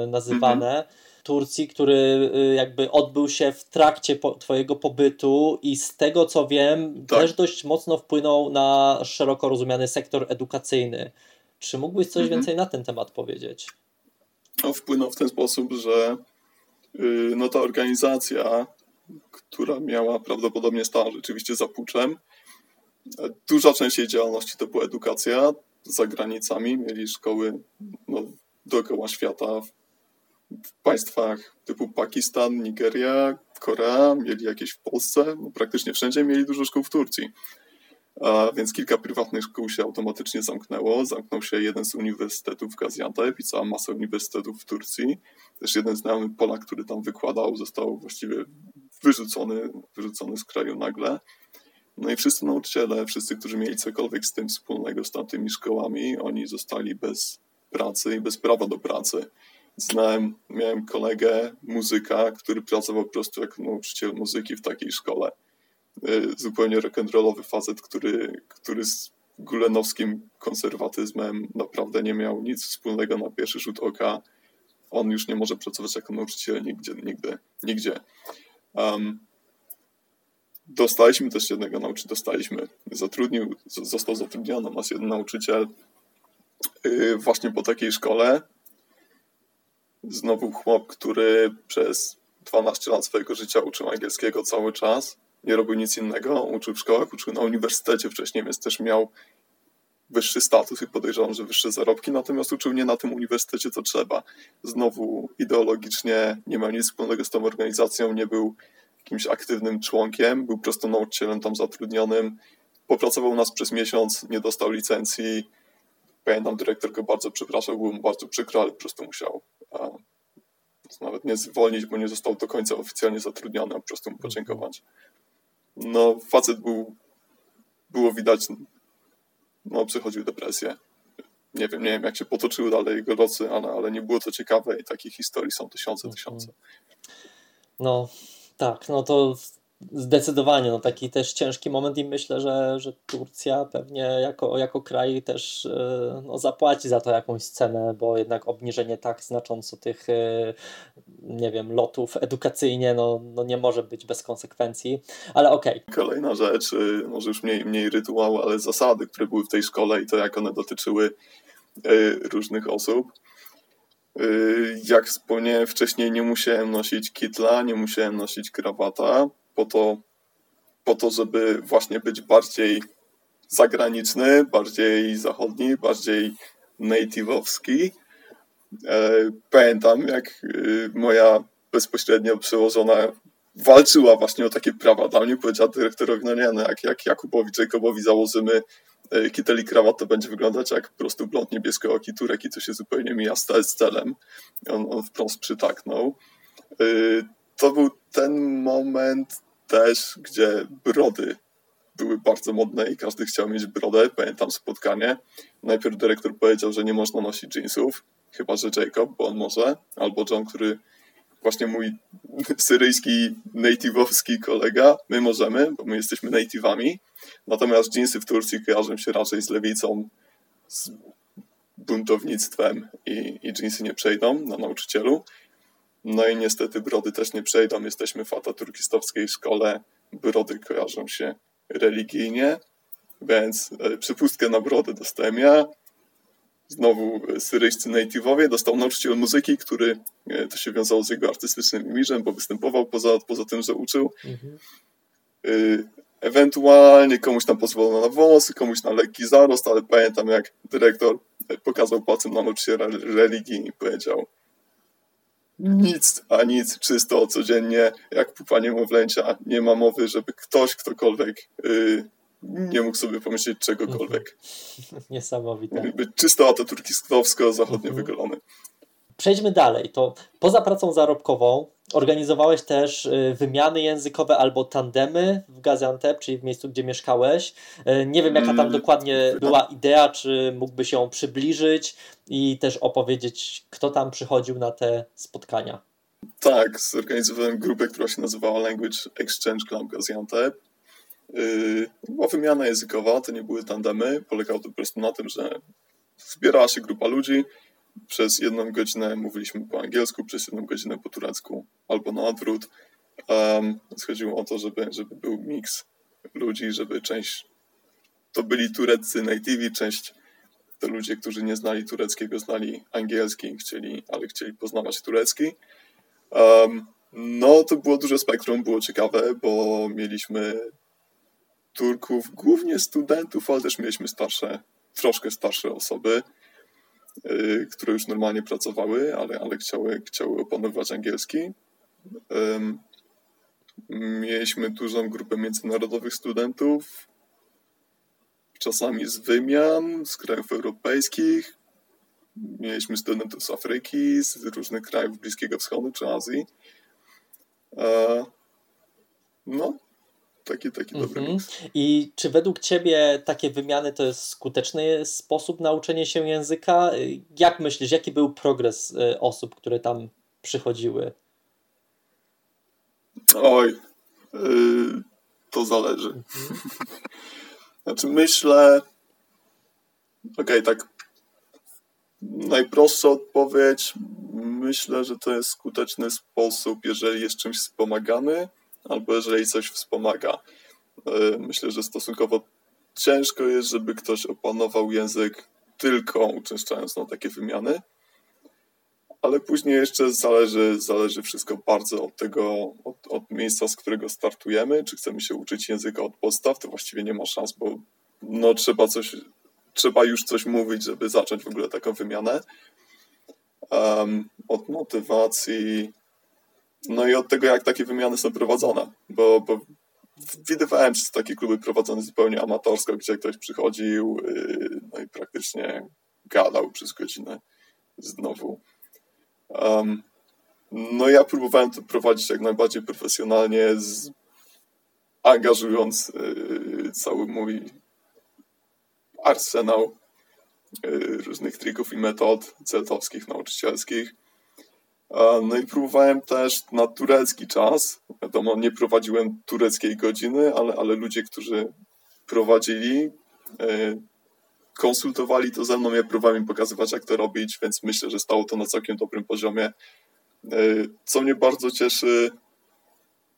yy, nazywane, mm -hmm Turcji, który y, jakby odbył się w trakcie po, Twojego pobytu i z tego co wiem, tak. też dość mocno wpłynął na szeroko rozumiany sektor edukacyjny. Czy mógłbyś coś mhm. więcej na ten temat powiedzieć? No, wpłynął w ten sposób, że yy, no, ta organizacja, która miała prawdopodobnie stan rzeczywiście za puczem, duża część jej działalności to była edukacja za granicami. Mieli szkoły no, dookoła świata, w państwach typu Pakistan, Nigeria, Korea, mieli jakieś w Polsce, no praktycznie wszędzie mieli dużo szkół w Turcji. A więc kilka prywatnych szkół się automatycznie zamknęło. Zamknął się jeden z uniwersytetów w Gaziantep i cała masa uniwersytetów w Turcji. Też jeden znajomy Polak, który tam wykładał, został właściwie wyrzucony, wyrzucony z kraju nagle. No i wszyscy nauczyciele, wszyscy, którzy mieli cokolwiek z tym wspólnego, z tamtymi szkołami, oni zostali bez pracy i bez prawa do pracy znałem, miałem kolegę, muzyka, który pracował po prostu jako nauczyciel muzyki w takiej szkole. Y, zupełnie rock'n'rollowy facet, który, który z gulenowskim konserwatyzmem naprawdę nie miał nic wspólnego na pierwszy rzut oka. On już nie może pracować jako nauczyciel nigdzie, nigdy, nigdzie. Um, dostaliśmy też jednego nauczyciela, dostaliśmy, zatrudnił, został zatrudniony nas jeden nauczyciel yy, właśnie po takiej szkole, Znowu chłop, który przez 12 lat swojego życia uczył angielskiego cały czas, nie robił nic innego, uczył w szkołach, uczył na uniwersytecie. Wcześniej, więc też miał wyższy status i podejrzewam, że wyższe zarobki, natomiast uczył nie na tym uniwersytecie, co trzeba. Znowu ideologicznie nie miał nic wspólnego z tą organizacją, nie był jakimś aktywnym członkiem, był prosto nauczycielem tam zatrudnionym, popracował nas przez miesiąc, nie dostał licencji, pamiętam, dyrektor go bardzo przepraszał, było mu bardzo przykro, ale po prostu musiał nawet nie zwolnić, bo nie został do końca oficjalnie zatrudniony, a po prostu mu mhm. podziękować. No, facet był, było widać, no, przechodził depresję. Nie wiem, nie wiem, jak się potoczyły dalej jego losy, ale, ale nie było to ciekawe i takich historii są tysiące, mhm. tysiące. No tak, no to Zdecydowanie, no taki też ciężki moment i myślę, że, że Turcja pewnie jako, jako kraj też e, no, zapłaci za to jakąś cenę, bo jednak obniżenie tak znacząco tych, e, nie wiem, lotów edukacyjnie, no, no nie może być bez konsekwencji, ale okej. Okay. Kolejna rzecz, y, może już mniej, mniej rytuału, ale zasady, które były w tej szkole i to jak one dotyczyły różnych osób. Jak wspomniałem wcześniej, nie musiałem nosić kitla, nie musiałem nosić krawata po to, po to, żeby właśnie być bardziej zagraniczny, bardziej zachodni, bardziej native'owski. E, pamiętam, jak y, moja bezpośrednio przełożona walczyła właśnie o takie prawa dla mnie. Powiedziała dyrektorowi, no nie, no jak, jak Jakubowi, Jacobowi założymy e, kiteli krawat, to będzie wyglądać jak po prostu blond niebieskooki Turek i to się zupełnie mija z celem. On, on wprost przytaknął. To był ten moment też, gdzie brody były bardzo modne i każdy chciał mieć brodę. Pamiętam spotkanie. Najpierw dyrektor powiedział, że nie można nosić jeansów, chyba że Jacob, bo on może, albo John, który właśnie mój syryjski native'owski kolega, my możemy, bo my jesteśmy native'ami. Natomiast jeansy w Turcji kojarzą się raczej z lewicą, z buntownictwem i, i jeansy nie przejdą na nauczycielu. No i niestety brody też nie przejdą. Jesteśmy w szkole. Brody kojarzą się religijnie, więc e, przepustkę na brodę dostałem ja. Znowu e, syryjscy native'owie. Dostał nauczyciel muzyki, który e, to się wiązało z jego artystycznym imiżem, bo występował poza, poza tym, że uczył. Mhm. Ewentualnie komuś tam pozwolono na włosy, komuś na lekki zarost, ale pamiętam jak dyrektor pokazał palcem na nauczyciela religii i powiedział nic, a nic, czysto, codziennie, jak pupa niemowlęcia. Nie ma mowy, żeby ktoś, ktokolwiek yy, nie mógł sobie pomyśleć czegokolwiek. Niesamowite. Być czysto ataturkistowsko, zachodnio mhm. wygolony. Przejdźmy dalej. To poza pracą zarobkową organizowałeś też y, wymiany językowe albo tandemy w Gaziantep, czyli w miejscu, gdzie mieszkałeś. Y, nie wiem, jaka tam mm, dokładnie była idea, czy mógłbyś ją przybliżyć i też opowiedzieć, kto tam przychodził na te spotkania. Tak, zorganizowałem grupę, która się nazywała Language Exchange Club Gaziantep. Y, była wymiana językowa, to nie były tandemy. Polegało to po prostu na tym, że zbierała się grupa ludzi, przez jedną godzinę mówiliśmy po angielsku, przez jedną godzinę po turecku albo na odwrót. Um, chodziło o to, żeby, żeby był miks ludzi, żeby część to byli tureccy nativi, część to ludzie, którzy nie znali tureckiego, znali angielski, chcieli, ale chcieli poznawać turecki. Um, no, to było duże spektrum, było ciekawe, bo mieliśmy Turków, głównie studentów, ale też mieliśmy starsze, troszkę starsze osoby. Y, które już normalnie pracowały, ale, ale chciały, chciały opanować angielski. Mieliśmy dużą grupę międzynarodowych studentów, czasami z wymian, z krajów europejskich. Mieliśmy studentów z Afryki, z różnych krajów Bliskiego Wschodu czy Azji. No, taki, taki dobry mm -hmm. I czy według Ciebie takie wymiany to jest skuteczny sposób nauczenia się języka? Jak myślisz, jaki był progres y, osób, które tam przychodziły? Oj, yy, to zależy. Mm -hmm. znaczy myślę, okej, okay, tak najprostsza odpowiedź, myślę, że to jest skuteczny sposób, jeżeli jest czymś wspomagany, albo jeżeli coś wspomaga. E, myślę, że stosunkowo ciężko jest, żeby ktoś opanował język tylko uczęszczając na takie wymiany, ale później jeszcze zależy, zależy wszystko bardzo od tego, od, od miejsca, z którego startujemy. Czy chcemy się uczyć języka od podstaw, to właściwie nie ma szans, bo no, trzeba coś, trzeba już coś mówić, żeby zacząć w ogóle taką wymianę. Um, od motywacji no i od tego, jak takie wymiany są prowadzone, bo, bo widywałem takie kluby prowadzone zupełnie amatorsko, gdzie ktoś przychodził yy, no i praktycznie gadał przez godzinę znowu. Um, no ja próbowałem to prowadzić jak najbardziej profesjonalnie, z, angażując yy, cały mój arsenał yy, różnych trików i metod celtowskich, nauczycielskich. No i próbowałem też na turecki czas. Wiadomo, nie prowadziłem tureckiej godziny, ale, ale ludzie, którzy prowadzili, e, konsultowali to ze mną, ja próbowałem im pokazywać, jak to robić, więc myślę, że stało to na całkiem dobrym poziomie. E, co mnie bardzo cieszy,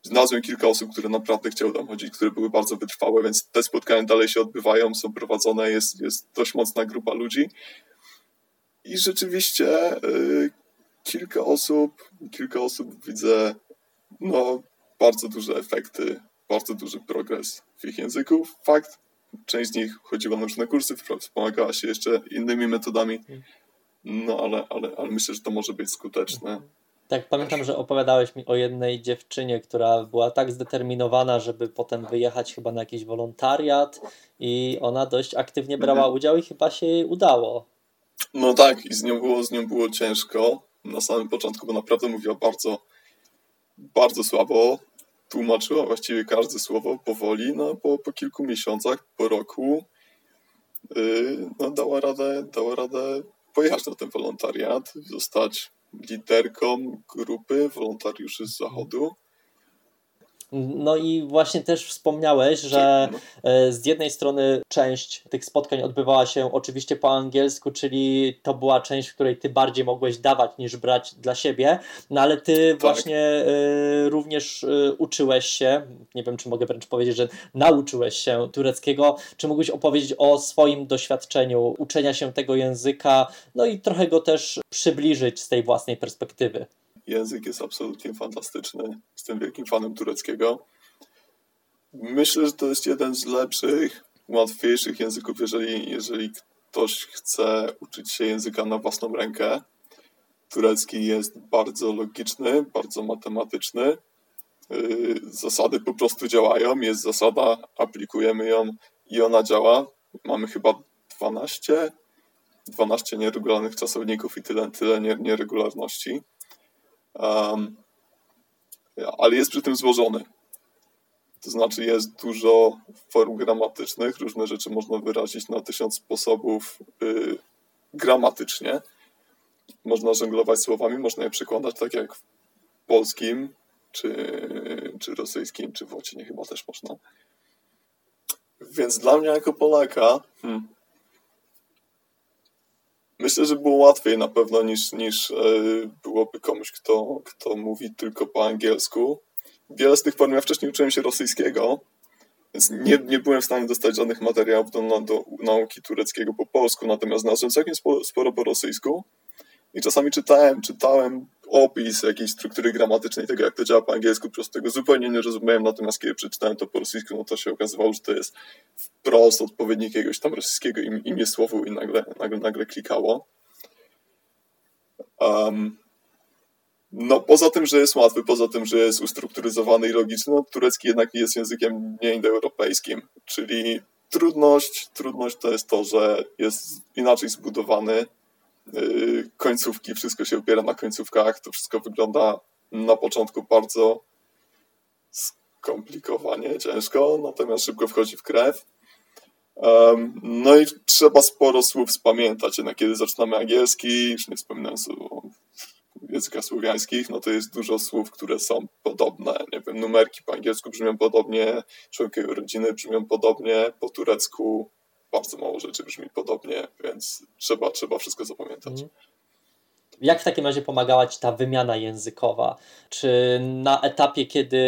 znalazłem kilka osób, które naprawdę chciały tam chodzić, które były bardzo wytrwałe, więc te spotkania dalej się odbywają, są prowadzone, jest, jest dość mocna grupa ludzi. I rzeczywiście y, kilka osób, kilka osób widzę, no, bardzo duże efekty, bardzo duży progres w ich języku. Fakt, część z nich chodziła na różne kursy, wspomagała się jeszcze innymi metodami, no ale, ale, ale myślę, że to może być skuteczne. Tak, pamiętam, że opowiadałeś mi o jednej dziewczynie, która była tak zdeterminowana, żeby potem wyjechać chyba na jakiś wolontariat i ona dość aktywnie brała mhm. udział i chyba się jej udało. No tak, i z nią było, z nią było ciężko na samym początku, bo naprawdę mówiła bardzo, bardzo słabo. Tłumaczyła właściwie każde słowo powoli, no po, po kilku miesiącach, po roku yy, no, dała radę, dała radę pojechać na ten wolontariat, zostać liderką grupy wolontariuszy z Zachodu. No i właśnie też wspomniałeś, że e, z jednej strony część tych spotkań odbywała się oczywiście po angielsku, czyli to była część, w której ty bardziej mogłeś dawać niż brać dla siebie, no ale ty tak. właśnie e, również e, uczyłeś się, nie wiem czy mogę wręcz powiedzieć, że nauczyłeś się tureckiego. Czy mógłbyś opowiedzieć o swoim doświadczeniu uczenia się tego języka, no i trochę go też przybliżyć z tej własnej perspektywy? Język jest absolutnie fantastyczny. Jestem wielkim fanem tureckiego. Myślę, że to jest jeden z lepszych, łatwiejszych języków, jeżeli, jeżeli ktoś chce uczyć się języka na własną rękę. Turecki jest bardzo logiczny, bardzo matematyczny. Yy, zasady po prostu działają. Jest zasada, aplikujemy ją i ona działa. Mamy chyba 12, 12 nieregularnych czasowników i tyle, tyle nieregularności ale jest przy tym złożony. To znaczy jest dużo form gramatycznych, różne rzeczy można wyrazić na tysiąc sposobów y, gramatycznie. Można żonglować słowami, można je przekładać tak jak w polskim, czy, czy rosyjskim, czy w łacinie chyba też można. Więc dla mnie jako Polaka hmm, Myślę, że było łatwiej na pewno niż, niż e, byłoby komuś, kto, kto mówi tylko po angielsku. Wiele z tych form, ja wcześniej uczyłem się rosyjskiego, więc nie, nie byłem w stanie dostać żadnych materiałów do, do nauki tureckiego po polsku, natomiast znalazłem całkiem sporo, sporo po rosyjsku. I czasami czytałem, czytałem opis jakiejś struktury gramatycznej, tego jak to działa po angielsku, po prostu tego zupełnie nie rozumiałem, natomiast kiedy przeczytałem to po rosyjsku, no to się okazywało, że to jest wprost odpowiednik jakiegoś tam rosyjskiego im, imię słowu i nagle, nagle, nagle klikało. Um, no poza tym, że jest łatwy, poza tym, że jest ustrukturyzowany i logiczny, no turecki jednak jest językiem nieindoeuropejskim, czyli trudność, trudność to jest to, że jest inaczej zbudowany, końcówki, wszystko się opiera na końcówkach, to wszystko wygląda na początku bardzo skomplikowanie, ciężko, natomiast szybko wchodzi w krew. No i trzeba sporo słów spamiętać, jednak kiedy zaczynamy angielski, już nie wspominając o językach słowiańskich, no to jest dużo słów, które są podobne. Nie wiem, numerki po angielsku brzmią podobnie, członkowie rodziny brzmią podobnie, po turecku bardzo mało rzeczy brzmi podobnie, więc trzeba, trzeba wszystko zapamiętać. Mhm. Jak w takim razie pomagała Ci ta wymiana językowa? Czy na etapie, kiedy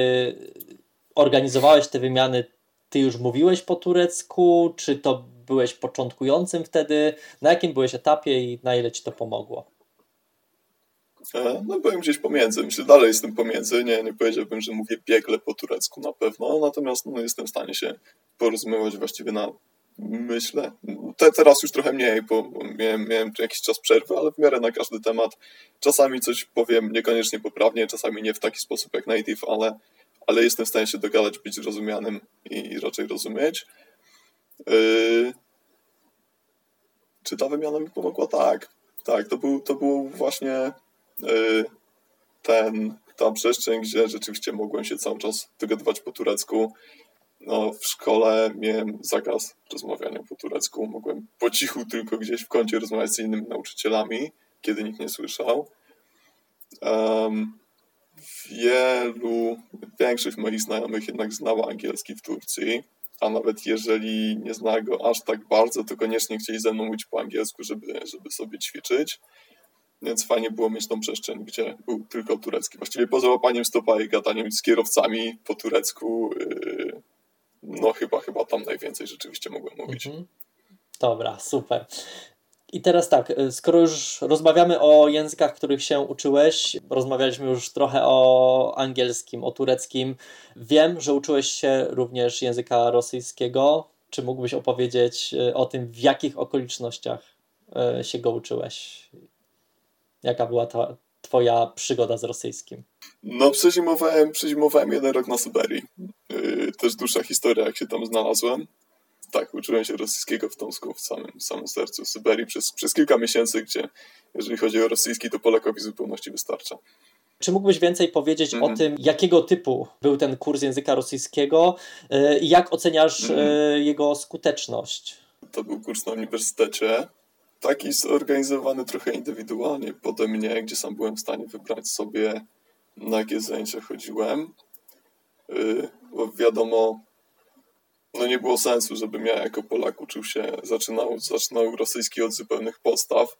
organizowałeś te wymiany, Ty już mówiłeś po turecku? Czy to byłeś początkującym wtedy? Na jakim byłeś etapie i na ile Ci to pomogło? E, no byłem gdzieś pomiędzy, myślę, dalej jestem pomiędzy, nie, nie powiedziałbym, że mówię biegle po turecku na pewno, natomiast no, jestem w stanie się porozumiewać właściwie na myślę. Te, teraz już trochę mniej, bo miałem, miałem jakiś czas przerwy, ale w miarę na każdy temat. Czasami coś powiem niekoniecznie poprawnie, czasami nie w taki sposób jak native, ale, ale jestem w stanie się dogadać, być rozumianym i raczej rozumieć. Yy... Czy ta wymiana mi pomogła? Tak. Tak, to był, to był właśnie yy, ten, ta przestrzeń, gdzie rzeczywiście mogłem się cały czas dogadywać po turecku no, w szkole miałem zakaz rozmawiania po turecku. Mogłem po cichu tylko gdzieś w kącie rozmawiać z innymi nauczycielami, kiedy nikt nie słyszał. Um, wielu, większość moich znajomych jednak znała angielski w Turcji, a nawet jeżeli nie zna go aż tak bardzo, to koniecznie chcieli ze mną mówić po angielsku, żeby, żeby sobie ćwiczyć. Więc fajnie było mieć tą przestrzeń, gdzie był tylko turecki. Właściwie poza łapaniem stopa i gadaniem z kierowcami po turecku, yy, no chyba, chyba tam najwięcej rzeczywiście mogłem mówić. Mhm. Dobra, super. I teraz tak, y, skoro już rozmawiamy o językach, których się uczyłeś, rozmawialiśmy już trochę o angielskim, o tureckim. Wiem, że uczyłeś się również języka rosyjskiego. Czy mógłbyś opowiedzieć y, o tym, w jakich okolicznościach y, się go uczyłeś? Jaka była ta twoja przygoda z rosyjskim? No, przezimowałem, przezimowałem jeden rok na Syberii. Też dłuższa historia, jak się tam znalazłem tak, uczyłem się rosyjskiego w Tomsku, w samym, w samym sercu Syberii przez, przez kilka miesięcy, gdzie jeżeli chodzi o rosyjski, to Polakowi w zupełności wystarcza. Czy mógłbyś więcej powiedzieć o tym, jakiego typu był ten kurs języka rosyjskiego y, i jak oceniasz mm -hmm. jego skuteczność? To był kurs na uniwersytecie, taki zorganizowany trochę indywidualnie pode mnie, gdzie sam byłem w stanie wybrać sobie, na jakie zajęcia chodziłem. Y, bo wiadomo, no nie było sensu, żebym ja jako Polak uczył się, zaczynał, zaczynał rosyjski od zupełnych podstaw,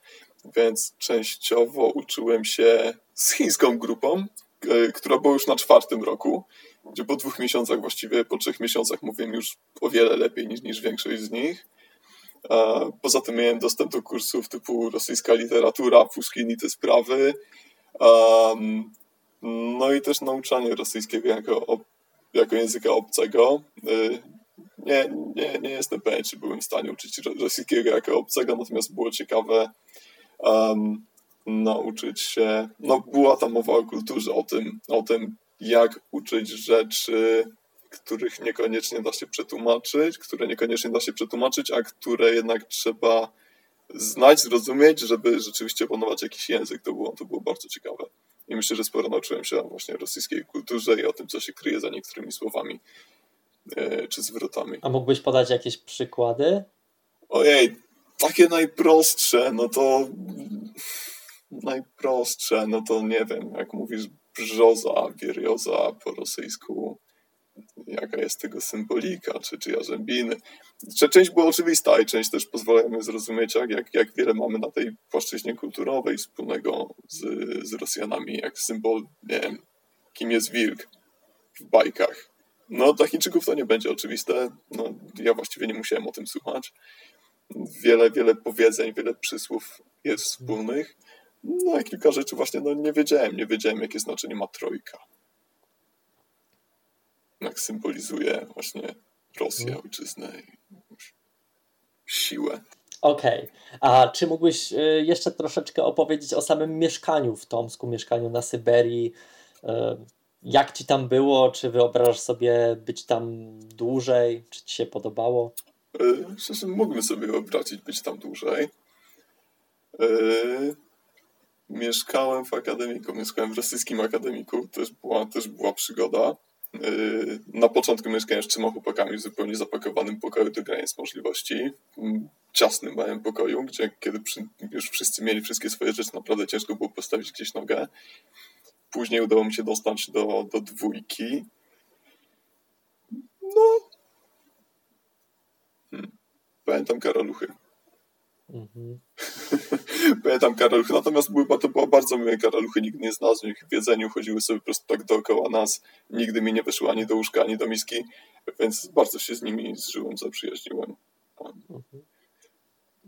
więc częściowo uczyłem się z chińską grupą, e, która była już na czwartym roku, gdzie po dwóch miesiącach, właściwie po trzech miesiącach mówiłem już o wiele lepiej niż, niż większość z nich. Poza tym miałem dostęp do kursów typu rosyjska literatura, Puszkin i te sprawy. No i też nauczanie rosyjskiego jako, jako języka obcego. E, nie, nie, nie jestem pewien, czy byłem w stanie uczyć rosyjskiego jako obcego, natomiast było ciekawe um, nauczyć się, no była tam mowa o kulturze, o tym, o tym jak uczyć rzeczy, których niekoniecznie da się przetłumaczyć, które niekoniecznie da się przetłumaczyć, a które jednak trzeba znać, zrozumieć, żeby rzeczywiście opanować jakiś język. To było, to było bardzo ciekawe. I myślę, że sporo nauczyłem się właśnie o rosyjskiej kulturze i o tym, co się kryje za niektórymi słowami E, czy zwrotami. A mógłbyś podać jakieś przykłady? Ojej, takie najprostsze, no to najprostsze, no to nie wiem, jak mówisz brzoza, wierioza po rosyjsku, jaka jest tego symbolika, czy, czy jarzębiny. Część była oczywista i część też pozwala mi zrozumieć, jak, jak, jak wiele mamy na tej płaszczyźnie kulturowej wspólnego z, z Rosjanami, jak symbol, nie wiem, kim jest wilk w bajkach no, dla Chińczyków to nie będzie oczywiste. No, ja właściwie nie musiałem o tym słuchać. Wiele, wiele powiedzeń, wiele przysłów jest wspólnych. No i kilka rzeczy właśnie no, nie wiedziałem. Nie wiedziałem, jakie znaczenie ma trojka. Jak symbolizuje właśnie Rosję, hmm. ojczyznę i siłę. Okej. Okay. A czy mógłbyś y, jeszcze troszeczkę opowiedzieć o samym mieszkaniu w Tomsku, mieszkaniu na Syberii? Y, jak ci tam było? Czy wyobrażasz sobie być tam dłużej? Czy ci się podobało? Yy, mógłbym sobie wyobrazić być tam dłużej. Mieszkałem w akademiku, mieszkałem w rosyjskim akademiku, też była, też była przygoda. Yy, na początku mieszkałem z trzema chłopakami w zupełnie zapakowanym pokoju do granic możliwości. Ciasnym małym pokoju, gdzie kiedy już wszyscy mieli wszystkie swoje rzeczy, naprawdę ciężko było postawić gdzieś nogę. Później udało mi się dostać do, do dwójki. No. Hmm. Pamiętam karaluchy. Mhm. Pamiętam karaluchy, natomiast były, to była bardzo miłe karaluchy, nigdy nie znalazłem ich w jedzeniu, chodziły sobie po prostu tak dookoła nas, nigdy mi nie wyszły ani do łóżka, ani do miski, więc bardzo się z nimi zżyłem, zaprzyjaźniłem.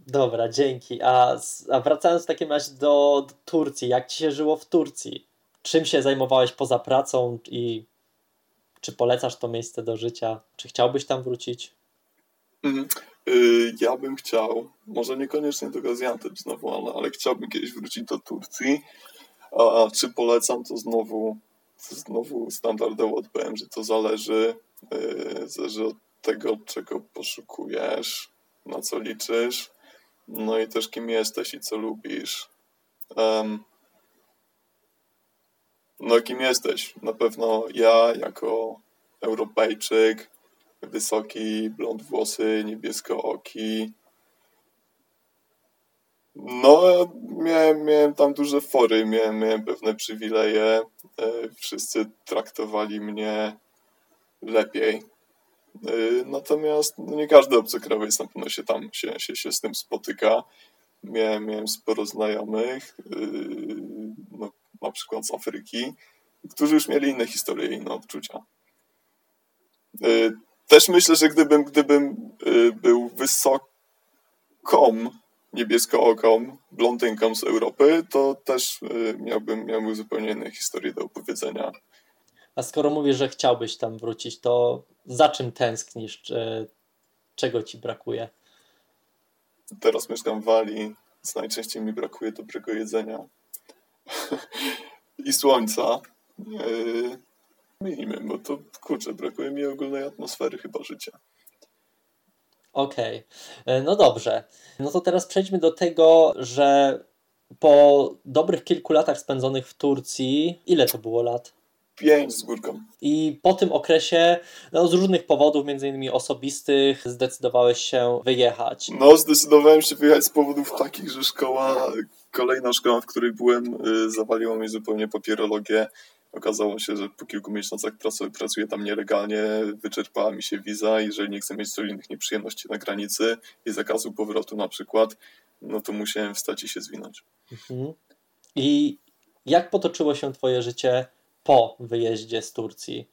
Dobra, dzięki. A, a wracając w takim razie do, do Turcji, jak ci się żyło w Turcji? czym się zajmowałeś poza pracą i czy polecasz to miejsce do życia? Czy chciałbyś tam wrócić? Mhm. Y, ja bym chciał, może niekoniecznie do Gaziantep znowu, ale, ale chciałbym kiedyś wrócić do Turcji. A czy polecam, to znowu, to znowu standardowo odpowiem, że to zależy, yy, zależy od tego, czego poszukujesz, na co liczysz, no i też kim jesteś i co lubisz. Um, no kim jesteś? Na pewno ja jako Europejczyk, wysoki, blond włosy, niebieskooki, No, miałem, miałem tam duże fory, miałem, miałem pewne przywileje. E, wszyscy traktowali mnie lepiej. E, natomiast no nie każdy obcokrajowiec na pewno się tam się, się, się z tym spotyka. Miałem, miałem sporo znajomych, e, no, na przykład z Afryki, którzy już mieli inne historie, inne odczucia. Też myślę, że gdybym, gdybym był wysoką niebieskooką blondynką z Europy, to też y, miałbym, miałbym zupełnie inne historie do opowiedzenia. A skoro mówisz, że chciałbyś tam wrócić, to za czym tęsknisz? Czy, czego ci brakuje? Teraz mieszkam w Walii, więc najczęściej mi brakuje dobrego jedzenia i słońca. Yy, minimum, bo to kurczę, brakuje mi ogólnej atmosfery chyba życia. Okej, okay. E, no dobrze. No to teraz przejdźmy do tego, że po dobrych kilku latach spędzonych w Turcji, ile to było lat? Pięć z górką. I po tym okresie, no z różnych powodów, między innymi osobistych, zdecydowałeś się wyjechać. No, zdecydowałem się wyjechać z powodów takich, że szkoła, kolejna szkoła, w której byłem, y, zawaliła mi zupełnie papierologię Okazało się, że po kilku miesiącach pracuję tam nielegalnie, wyczerpała mi się wiza jeżeli nie chcę mieć innych nieprzyjemności na granicy i zakazu powrotu na przykład, no to musiałem wstać i się zwinąć. Mhm. I jak potoczyło się twoje życie po wyjeździe z Turcji?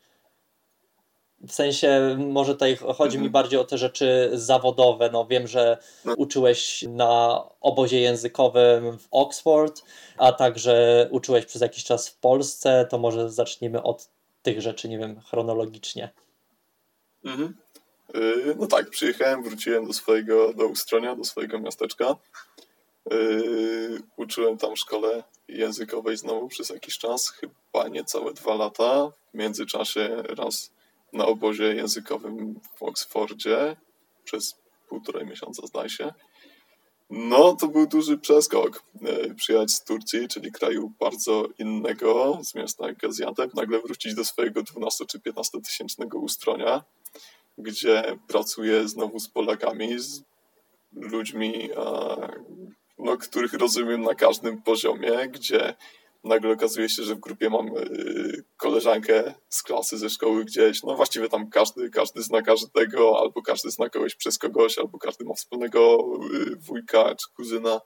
W sensie, może tutaj chodzi mi mhm. bardziej o te rzeczy zawodowe. No wiem, że no. uczyłeś na obozie językowym w Oxford, a także uczyłeś przez jakiś czas w Polsce. To może zacznijmy od tych rzeczy, nie wiem, chronologicznie. Mhm. Yy, no tak, przyjechałem, wróciłem do swojego, do Ustronia, do swojego miasteczka. Yy, uczyłem tam szkole językowej znowu przez jakiś czas, chyba niecałe dwa lata. W międzyczasie raz na obozie językowym w Oxfordzie przez półtorej miesiąca, zdaje się. No, to był duży przeskok. E, przyjechać z Turcji, czyli kraju bardzo innego, z miasta Gaziantep, nagle wrócić do swojego 12 czy 15 tysięcznego ustronia, gdzie pracuję znowu z Polakami, z ludźmi, no, których rozumiem na każdym poziomie, gdzie nagle okazuje się, że w grupie mam y, koleżankę z klasy, ze szkoły gdzieś, no właściwie tam każdy, każdy zna każdego, albo każdy zna kogoś przez kogoś, albo każdy ma wspólnego y, wujka czy kuzyna.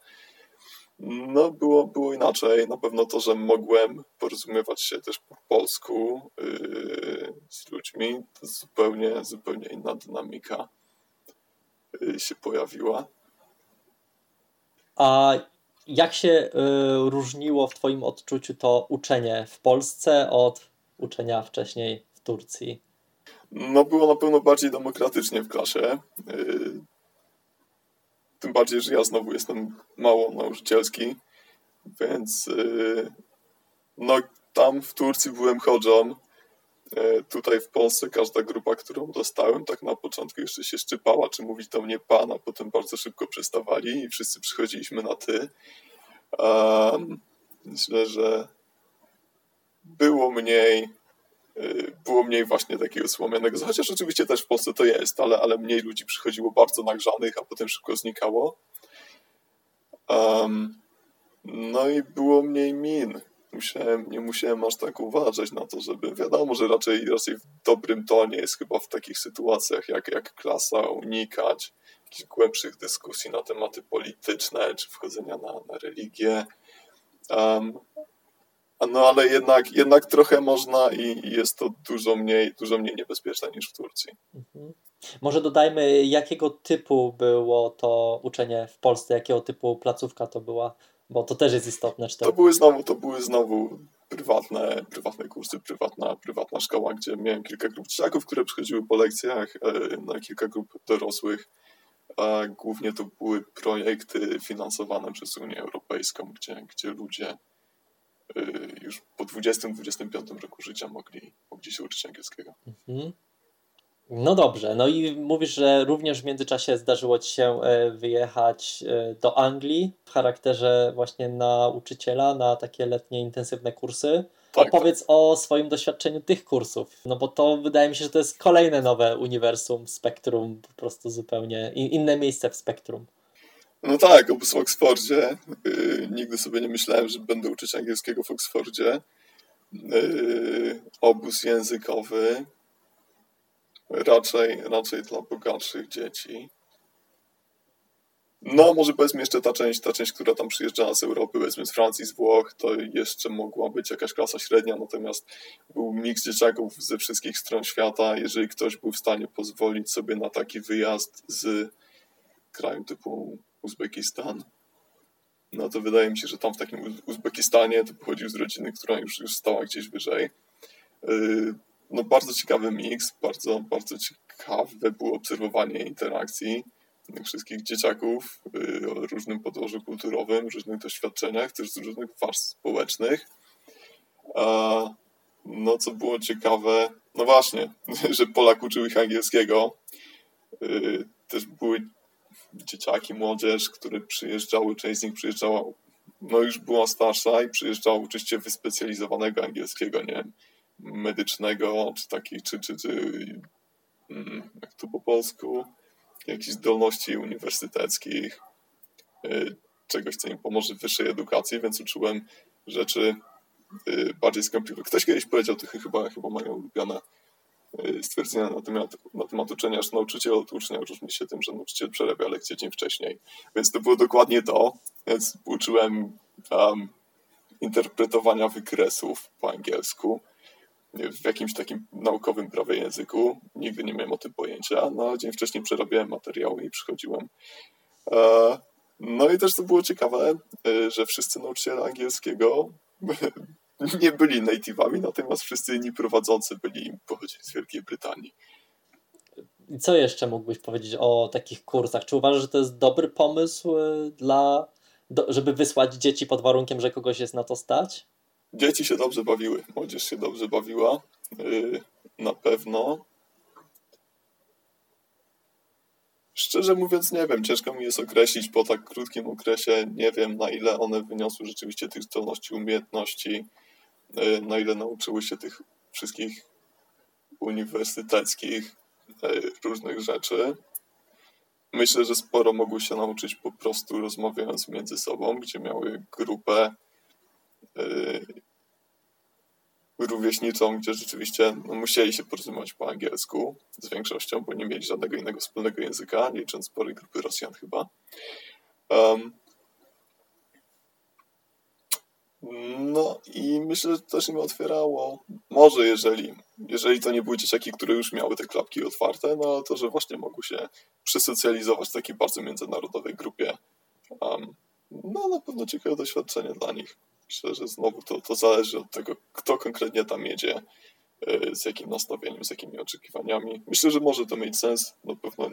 No, było, było inaczej. Na pewno to, że mogłem porozumiewać się też po polsku yy, z ludźmi, to zupełnie, zupełnie inna dynamika się pojawiła. A jak się y, różniło w Twoim odczuciu to uczenie w Polsce od uczenia wcześniej w Turcji? No, było na pewno bardziej demokratycznie w klasie. Y, tym bardziej, że ja znowu jestem mało nauczycielski, więc y, no, tam w Turcji byłem chodzą. Tutaj w Polsce każda grupa, którą dostałem, tak na początku jeszcze się szczypała, czy mówić do mnie pan, a potem bardzo szybko przestawali i wszyscy przychodziliśmy na ty. Um, myślę, że było mniej y, było mniej właśnie takiego słomianego, chociaż oczywiście też w Polsce to jest, ale, ale mniej ludzi przychodziło bardzo nagrzanych, a potem szybko znikało. Um, no i było mniej min musiałem, nie musiałem aż tak uważać na to, żeby wiadomo, że raczej, raczej w dobrym tonie jest chyba w takich sytuacjach jak, jak klasa unikać jakichś głębszych dyskusji na tematy polityczne czy wchodzenia na, na religię. Um, no ale jednak, jednak trochę można i jest to dużo mniej, dużo mniej niebezpieczne niż w Turcji. Mhm. Może dodajmy, jakiego typu było to uczenie w Polsce, jakiego typu placówka to była bo to też jest istotne. Czy to... to były znowu, to były znowu prywatne, prywatne kursy, prywatna, prywatna szkoła, gdzie miałem kilka grup dzieciaków, które przychodziły po lekcjach, e, na kilka grup dorosłych. A głównie to były projekty finansowane przez Unię Europejską, gdzie, gdzie ludzie e, już po 20-25 roku życia mogli, mogli się uczyć angielskiego. Mhm. No dobrze, no i mówisz, że również w międzyczasie zdarzyło Ci się e, wyjechać e, do Anglii w charakterze właśnie nauczyciela na takie letnie intensywne kursy. Tak, Opowiedz o swoim doświadczeniu tych kursów, no bo to wydaje mi się, że to jest kolejne nowe uniwersum, spektrum, po prostu zupełnie inne miejsce w spektrum. No tak, obóz w Oksfordzie. Yy, nigdy sobie nie myślałem, że będę uczyć angielskiego w Oksfordzie. Yy, obóz językowy. Raczej, raczej dla bogatszych dzieci. No, może powiedzmy jeszcze ta część, ta część, która tam przyjeżdżała z Europy, powiedzmy z Francji, z Włoch, to jeszcze mogła być jakaś klasa średnia, natomiast był miks dzieciaków ze wszystkich stron świata. Jeżeli ktoś był w stanie pozwolić sobie na taki wyjazd z kraju typu Uzbekistan, no to wydaje mi się, że tam w takim Uzbekistanie to pochodził z rodziny, która już, już stała gdzieś wyżej. No bardzo ciekawy miks, bardzo, bardzo ciekawe było obserwowanie interakcji wszystkich dzieciaków y, o różnym podłożu kulturowym, różnych doświadczeniach, też z różnych warstw społecznych. No, co było ciekawe, no właśnie, że Polak uczył ich angielskiego. Y, też były dzieciaki, młodzież, które przyjeżdżały, część z nich przyjeżdżała, no już była starsza i przyjeżdżała uczyć się wyspecjalizowanego angielskiego, nie wiem, medycznego, czy takich, czy, czy, czy mm, jak to po polsku, jakichś zdolności uniwersyteckich, y, czegoś, co im pomoże w wyższej edukacji, więc uczyłem rzeczy y, bardziej skomplikowane. Ktoś kiedyś powiedział, to chyba, chyba mają ulubione y, stwierdzenia na temat, na temat uczenia, że nauczyciel od ucznia różni się tym, że nauczyciel przerabia lekcję dzień wcześniej. Więc to było dokładnie to. Więc uczyłem um, interpretowania wykresów po angielsku w jakimś takim naukowym prawie języku. Nigdy nie miałem o tym pojęcia. No, dzień wcześniej przerabiałem materiały i przychodziłem. E, no i też to było ciekawe, e, że wszyscy nauczyciele angielskiego nie byli native'ami, natomiast wszyscy inni prowadzący byli pochodzili z Wielkiej Brytanii. Co jeszcze mógłbyś powiedzieć o takich kursach? Czy uważasz, że to jest dobry pomysł e, dla, żeby wysłać dzieci pod warunkiem, że kogoś jest na to stać? Dzieci się dobrze bawiły, młodzież się dobrze bawiła, yy, na pewno. Szczerze mówiąc, nie wiem, ciężko mi jest określić po tak krótkim okresie, nie wiem na ile one wyniosły rzeczywiście tych zdolności, umiejętności, yy, na ile nauczyły się tych wszystkich uniwersyteckich yy, różnych rzeczy. Myślę, że sporo mogły się nauczyć po prostu rozmawiając między sobą, gdzie miały grupę Y, rówieśniczą, gdzie rzeczywiście no, musieli się porozumiewać po angielsku z większością, bo nie mieli żadnego innego wspólnego języka, licząc sporej grupy Rosjan chyba. Um, no i myślę, że to też im otwierało, może jeżeli, jeżeli to nie były dzieciaki, które już miały te klapki otwarte, no to, że właśnie mogły się przesocjalizować w takiej bardzo międzynarodowej grupie. Um, no na pewno ciekawe doświadczenie dla nich. Myślę, że znowu to, to zależy od tego, kto konkretnie tam jedzie, e, z jakim nastawieniem, z jakimi oczekiwaniami. Myślę, że może to mieć sens, na pewno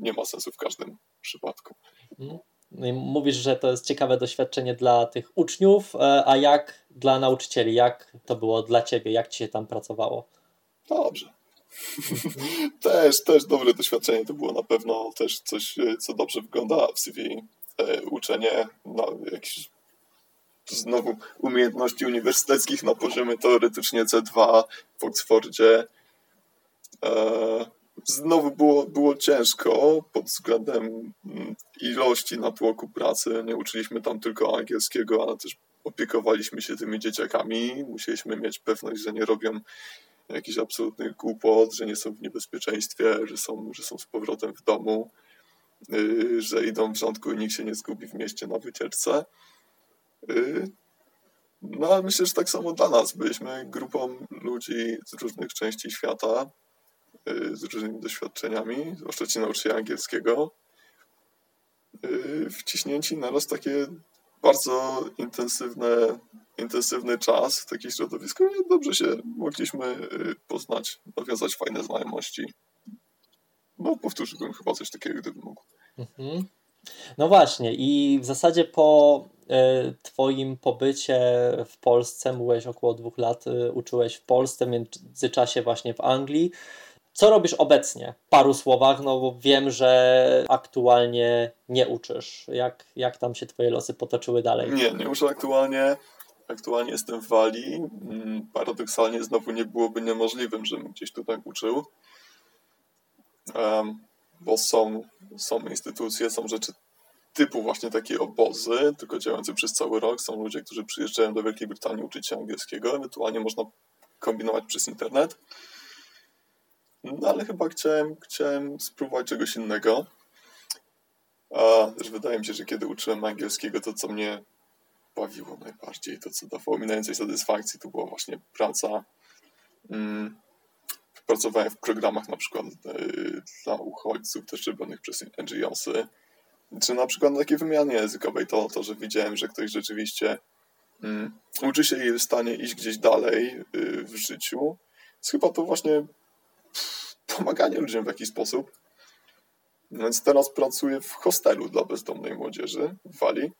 nie ma sensu w każdym przypadku. Mhm. No mówisz, że to jest ciekawe doświadczenie dla tych uczniów, e, a jak dla nauczycieli? Jak to było dla ciebie? Jak ci się tam pracowało? Dobrze. też, też dobre doświadczenie to było na pewno też coś, e, co dobrze wygląda w CV. Uczenie na jakichś znowu umiejętności uniwersyteckich na poziomie teoretycznie C2 w Oxfordzie. E, znowu było, było ciężko pod względem mm, ilości natłoku pracy. Nie uczyliśmy tam tylko angielskiego, ale też opiekowaliśmy się tymi dzieciakami. Musieliśmy mieć pewność, że nie robią jakichś absolutnych głupot, że nie są w niebezpieczeństwie, że są, że są z powrotem w domu, y, że idą w rządku i nikt się nie zgubi w mieście na wycieczce. Y, no ale myślę, że tak samo dla nas. Byliśmy grupą ludzi z różnych części świata, y, z różnymi doświadczeniami, zwłaszcza ci nauczyciele angielskiego, y, wciśnięci naraz takie bardzo intensywne, intensywny czas w takie środowisko i dobrze się mogliśmy poznać, nawiązać fajne znajomości. No, powtórzyłbym chyba coś takiego, gdybym mógł. Mhm. No właśnie, i w zasadzie po e, Twoim pobycie w Polsce, mówiłeś około dwóch lat, e, uczyłeś w Polsce, w międzyczasie właśnie w Anglii. Co robisz obecnie? W paru słowach, no bo wiem, że aktualnie nie uczysz. Jak, jak tam się Twoje losy potoczyły dalej? Nie, nie uczę aktualnie. Aktualnie jestem w Walii. Mm, paradoksalnie znowu nie byłoby niemożliwym, żebym gdzieś tutaj uczył. Um, bo są, są instytucje, są rzeczy typu właśnie takie obozy, tylko działające przez cały rok. Są ludzie, którzy przyjeżdżają do Wielkiej Brytanii uczyć się angielskiego, ewentualnie można kombinować przez internet. No ale chyba chciałem, chciałem spróbować czegoś innego. A też wydaje mi się, że kiedy uczyłem angielskiego, to co mnie bawiło najbardziej, to co dawało mi najwięcej satysfakcji, to była właśnie praca. Mm, pracowałem w programach na przykład y, dla uchodźców, też robionych przez NGOsy, czy na przykład na takiej wymianie językowej, to, to że widziałem, że ktoś rzeczywiście mm, uczy się i jest w stanie iść gdzieś dalej y, w życiu. Chyba to właśnie pomaganie ludziom w jakiś sposób. Więc teraz pracuję w hostelu dla bezdomnej młodzieży w Walii.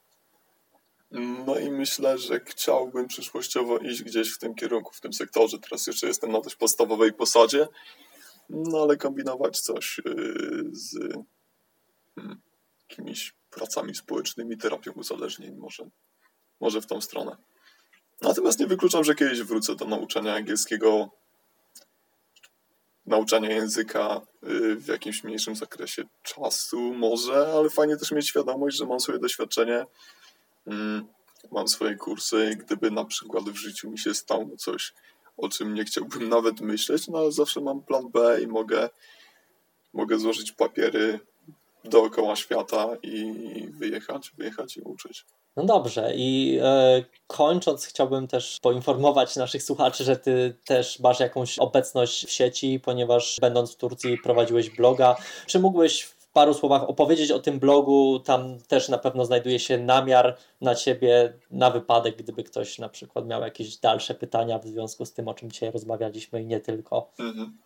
No i myślę, że chciałbym przyszłościowo iść gdzieś w tym kierunku, w tym sektorze. Teraz jeszcze jestem na dość podstawowej posadzie, no ale kombinować coś y, z hmm, jakimiś pracami społecznymi, terapią uzależnień, może, może w tą stronę. Natomiast nie wykluczam, że kiedyś wrócę do nauczania angielskiego nauczania języka y, w jakimś mniejszym zakresie czasu, może, ale fajnie też mieć świadomość, że mam swoje doświadczenie, mam swoje kursy gdyby na przykład w życiu mi się stało coś, o czym nie chciałbym nawet myśleć, no ale zawsze mam plan B i mogę, mogę złożyć papiery dookoła świata i wyjechać, wyjechać i uczyć. No dobrze, i e, kończąc, chciałbym też poinformować naszych słuchaczy, że ty też masz jakąś obecność w sieci, ponieważ będąc w Turcji prowadziłeś bloga. Czy mógłbyś paru słowach opowiedzieć o tym blogu? Tam też na pewno znajduje się namiar na ciebie na wypadek, gdyby ktoś na przykład miał jakieś dalsze pytania w związku z tym, o czym dzisiaj rozmawialiśmy i nie tylko. Mhm.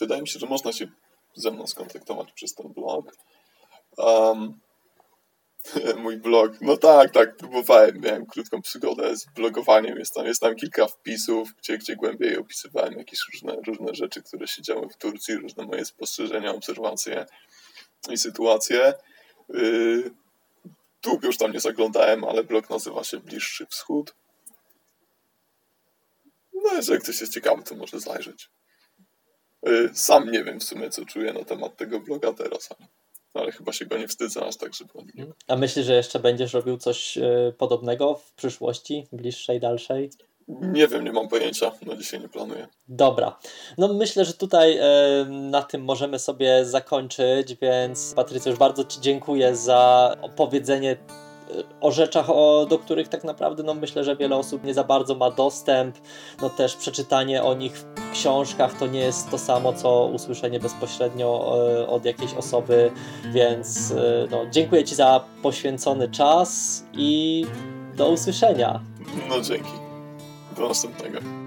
Wydaje mi się, że można się ze mną skontaktować przez ten blog. Um, mój blog. No tak, tak, próbowałem. Miałem krótką przygodę z blogowaniem. Jest tam, jest tam kilka wpisów, gdzie, gdzie głębiej opisywałem jakieś różne, różne rzeczy, które się działy w Turcji, różne moje spostrzeżenia, obserwacje i sytuacje. Yy, długo już tam nie zaglądałem, ale blog nazywa się Bliższy Wschód. No, jeżeli ktoś jest ciekawy, to może zajrzeć. Yy, sam nie wiem w sumie, co czuję na temat tego bloga teraz, ale ale chyba się go nie wstydzę aż tak, żeby on nie A myślisz, że jeszcze będziesz robił coś e, podobnego w przyszłości, bliższej, dalszej? Nie wiem, nie mam pojęcia. Na dzisiaj nie planuję. Dobra. No myślę, że tutaj e, na tym możemy sobie zakończyć, więc Patrycja, już bardzo Ci dziękuję za opowiedzenie o rzeczach, o, do których tak naprawdę no, myślę, że wiele osób nie za bardzo ma dostęp. No też przeczytanie o nich w książkach to nie jest to samo, co usłyszenie bezpośrednio e, od jakiejś osoby, więc e, no, dziękuję Ci za poświęcony czas i do usłyszenia. No dzięki. Do następnego.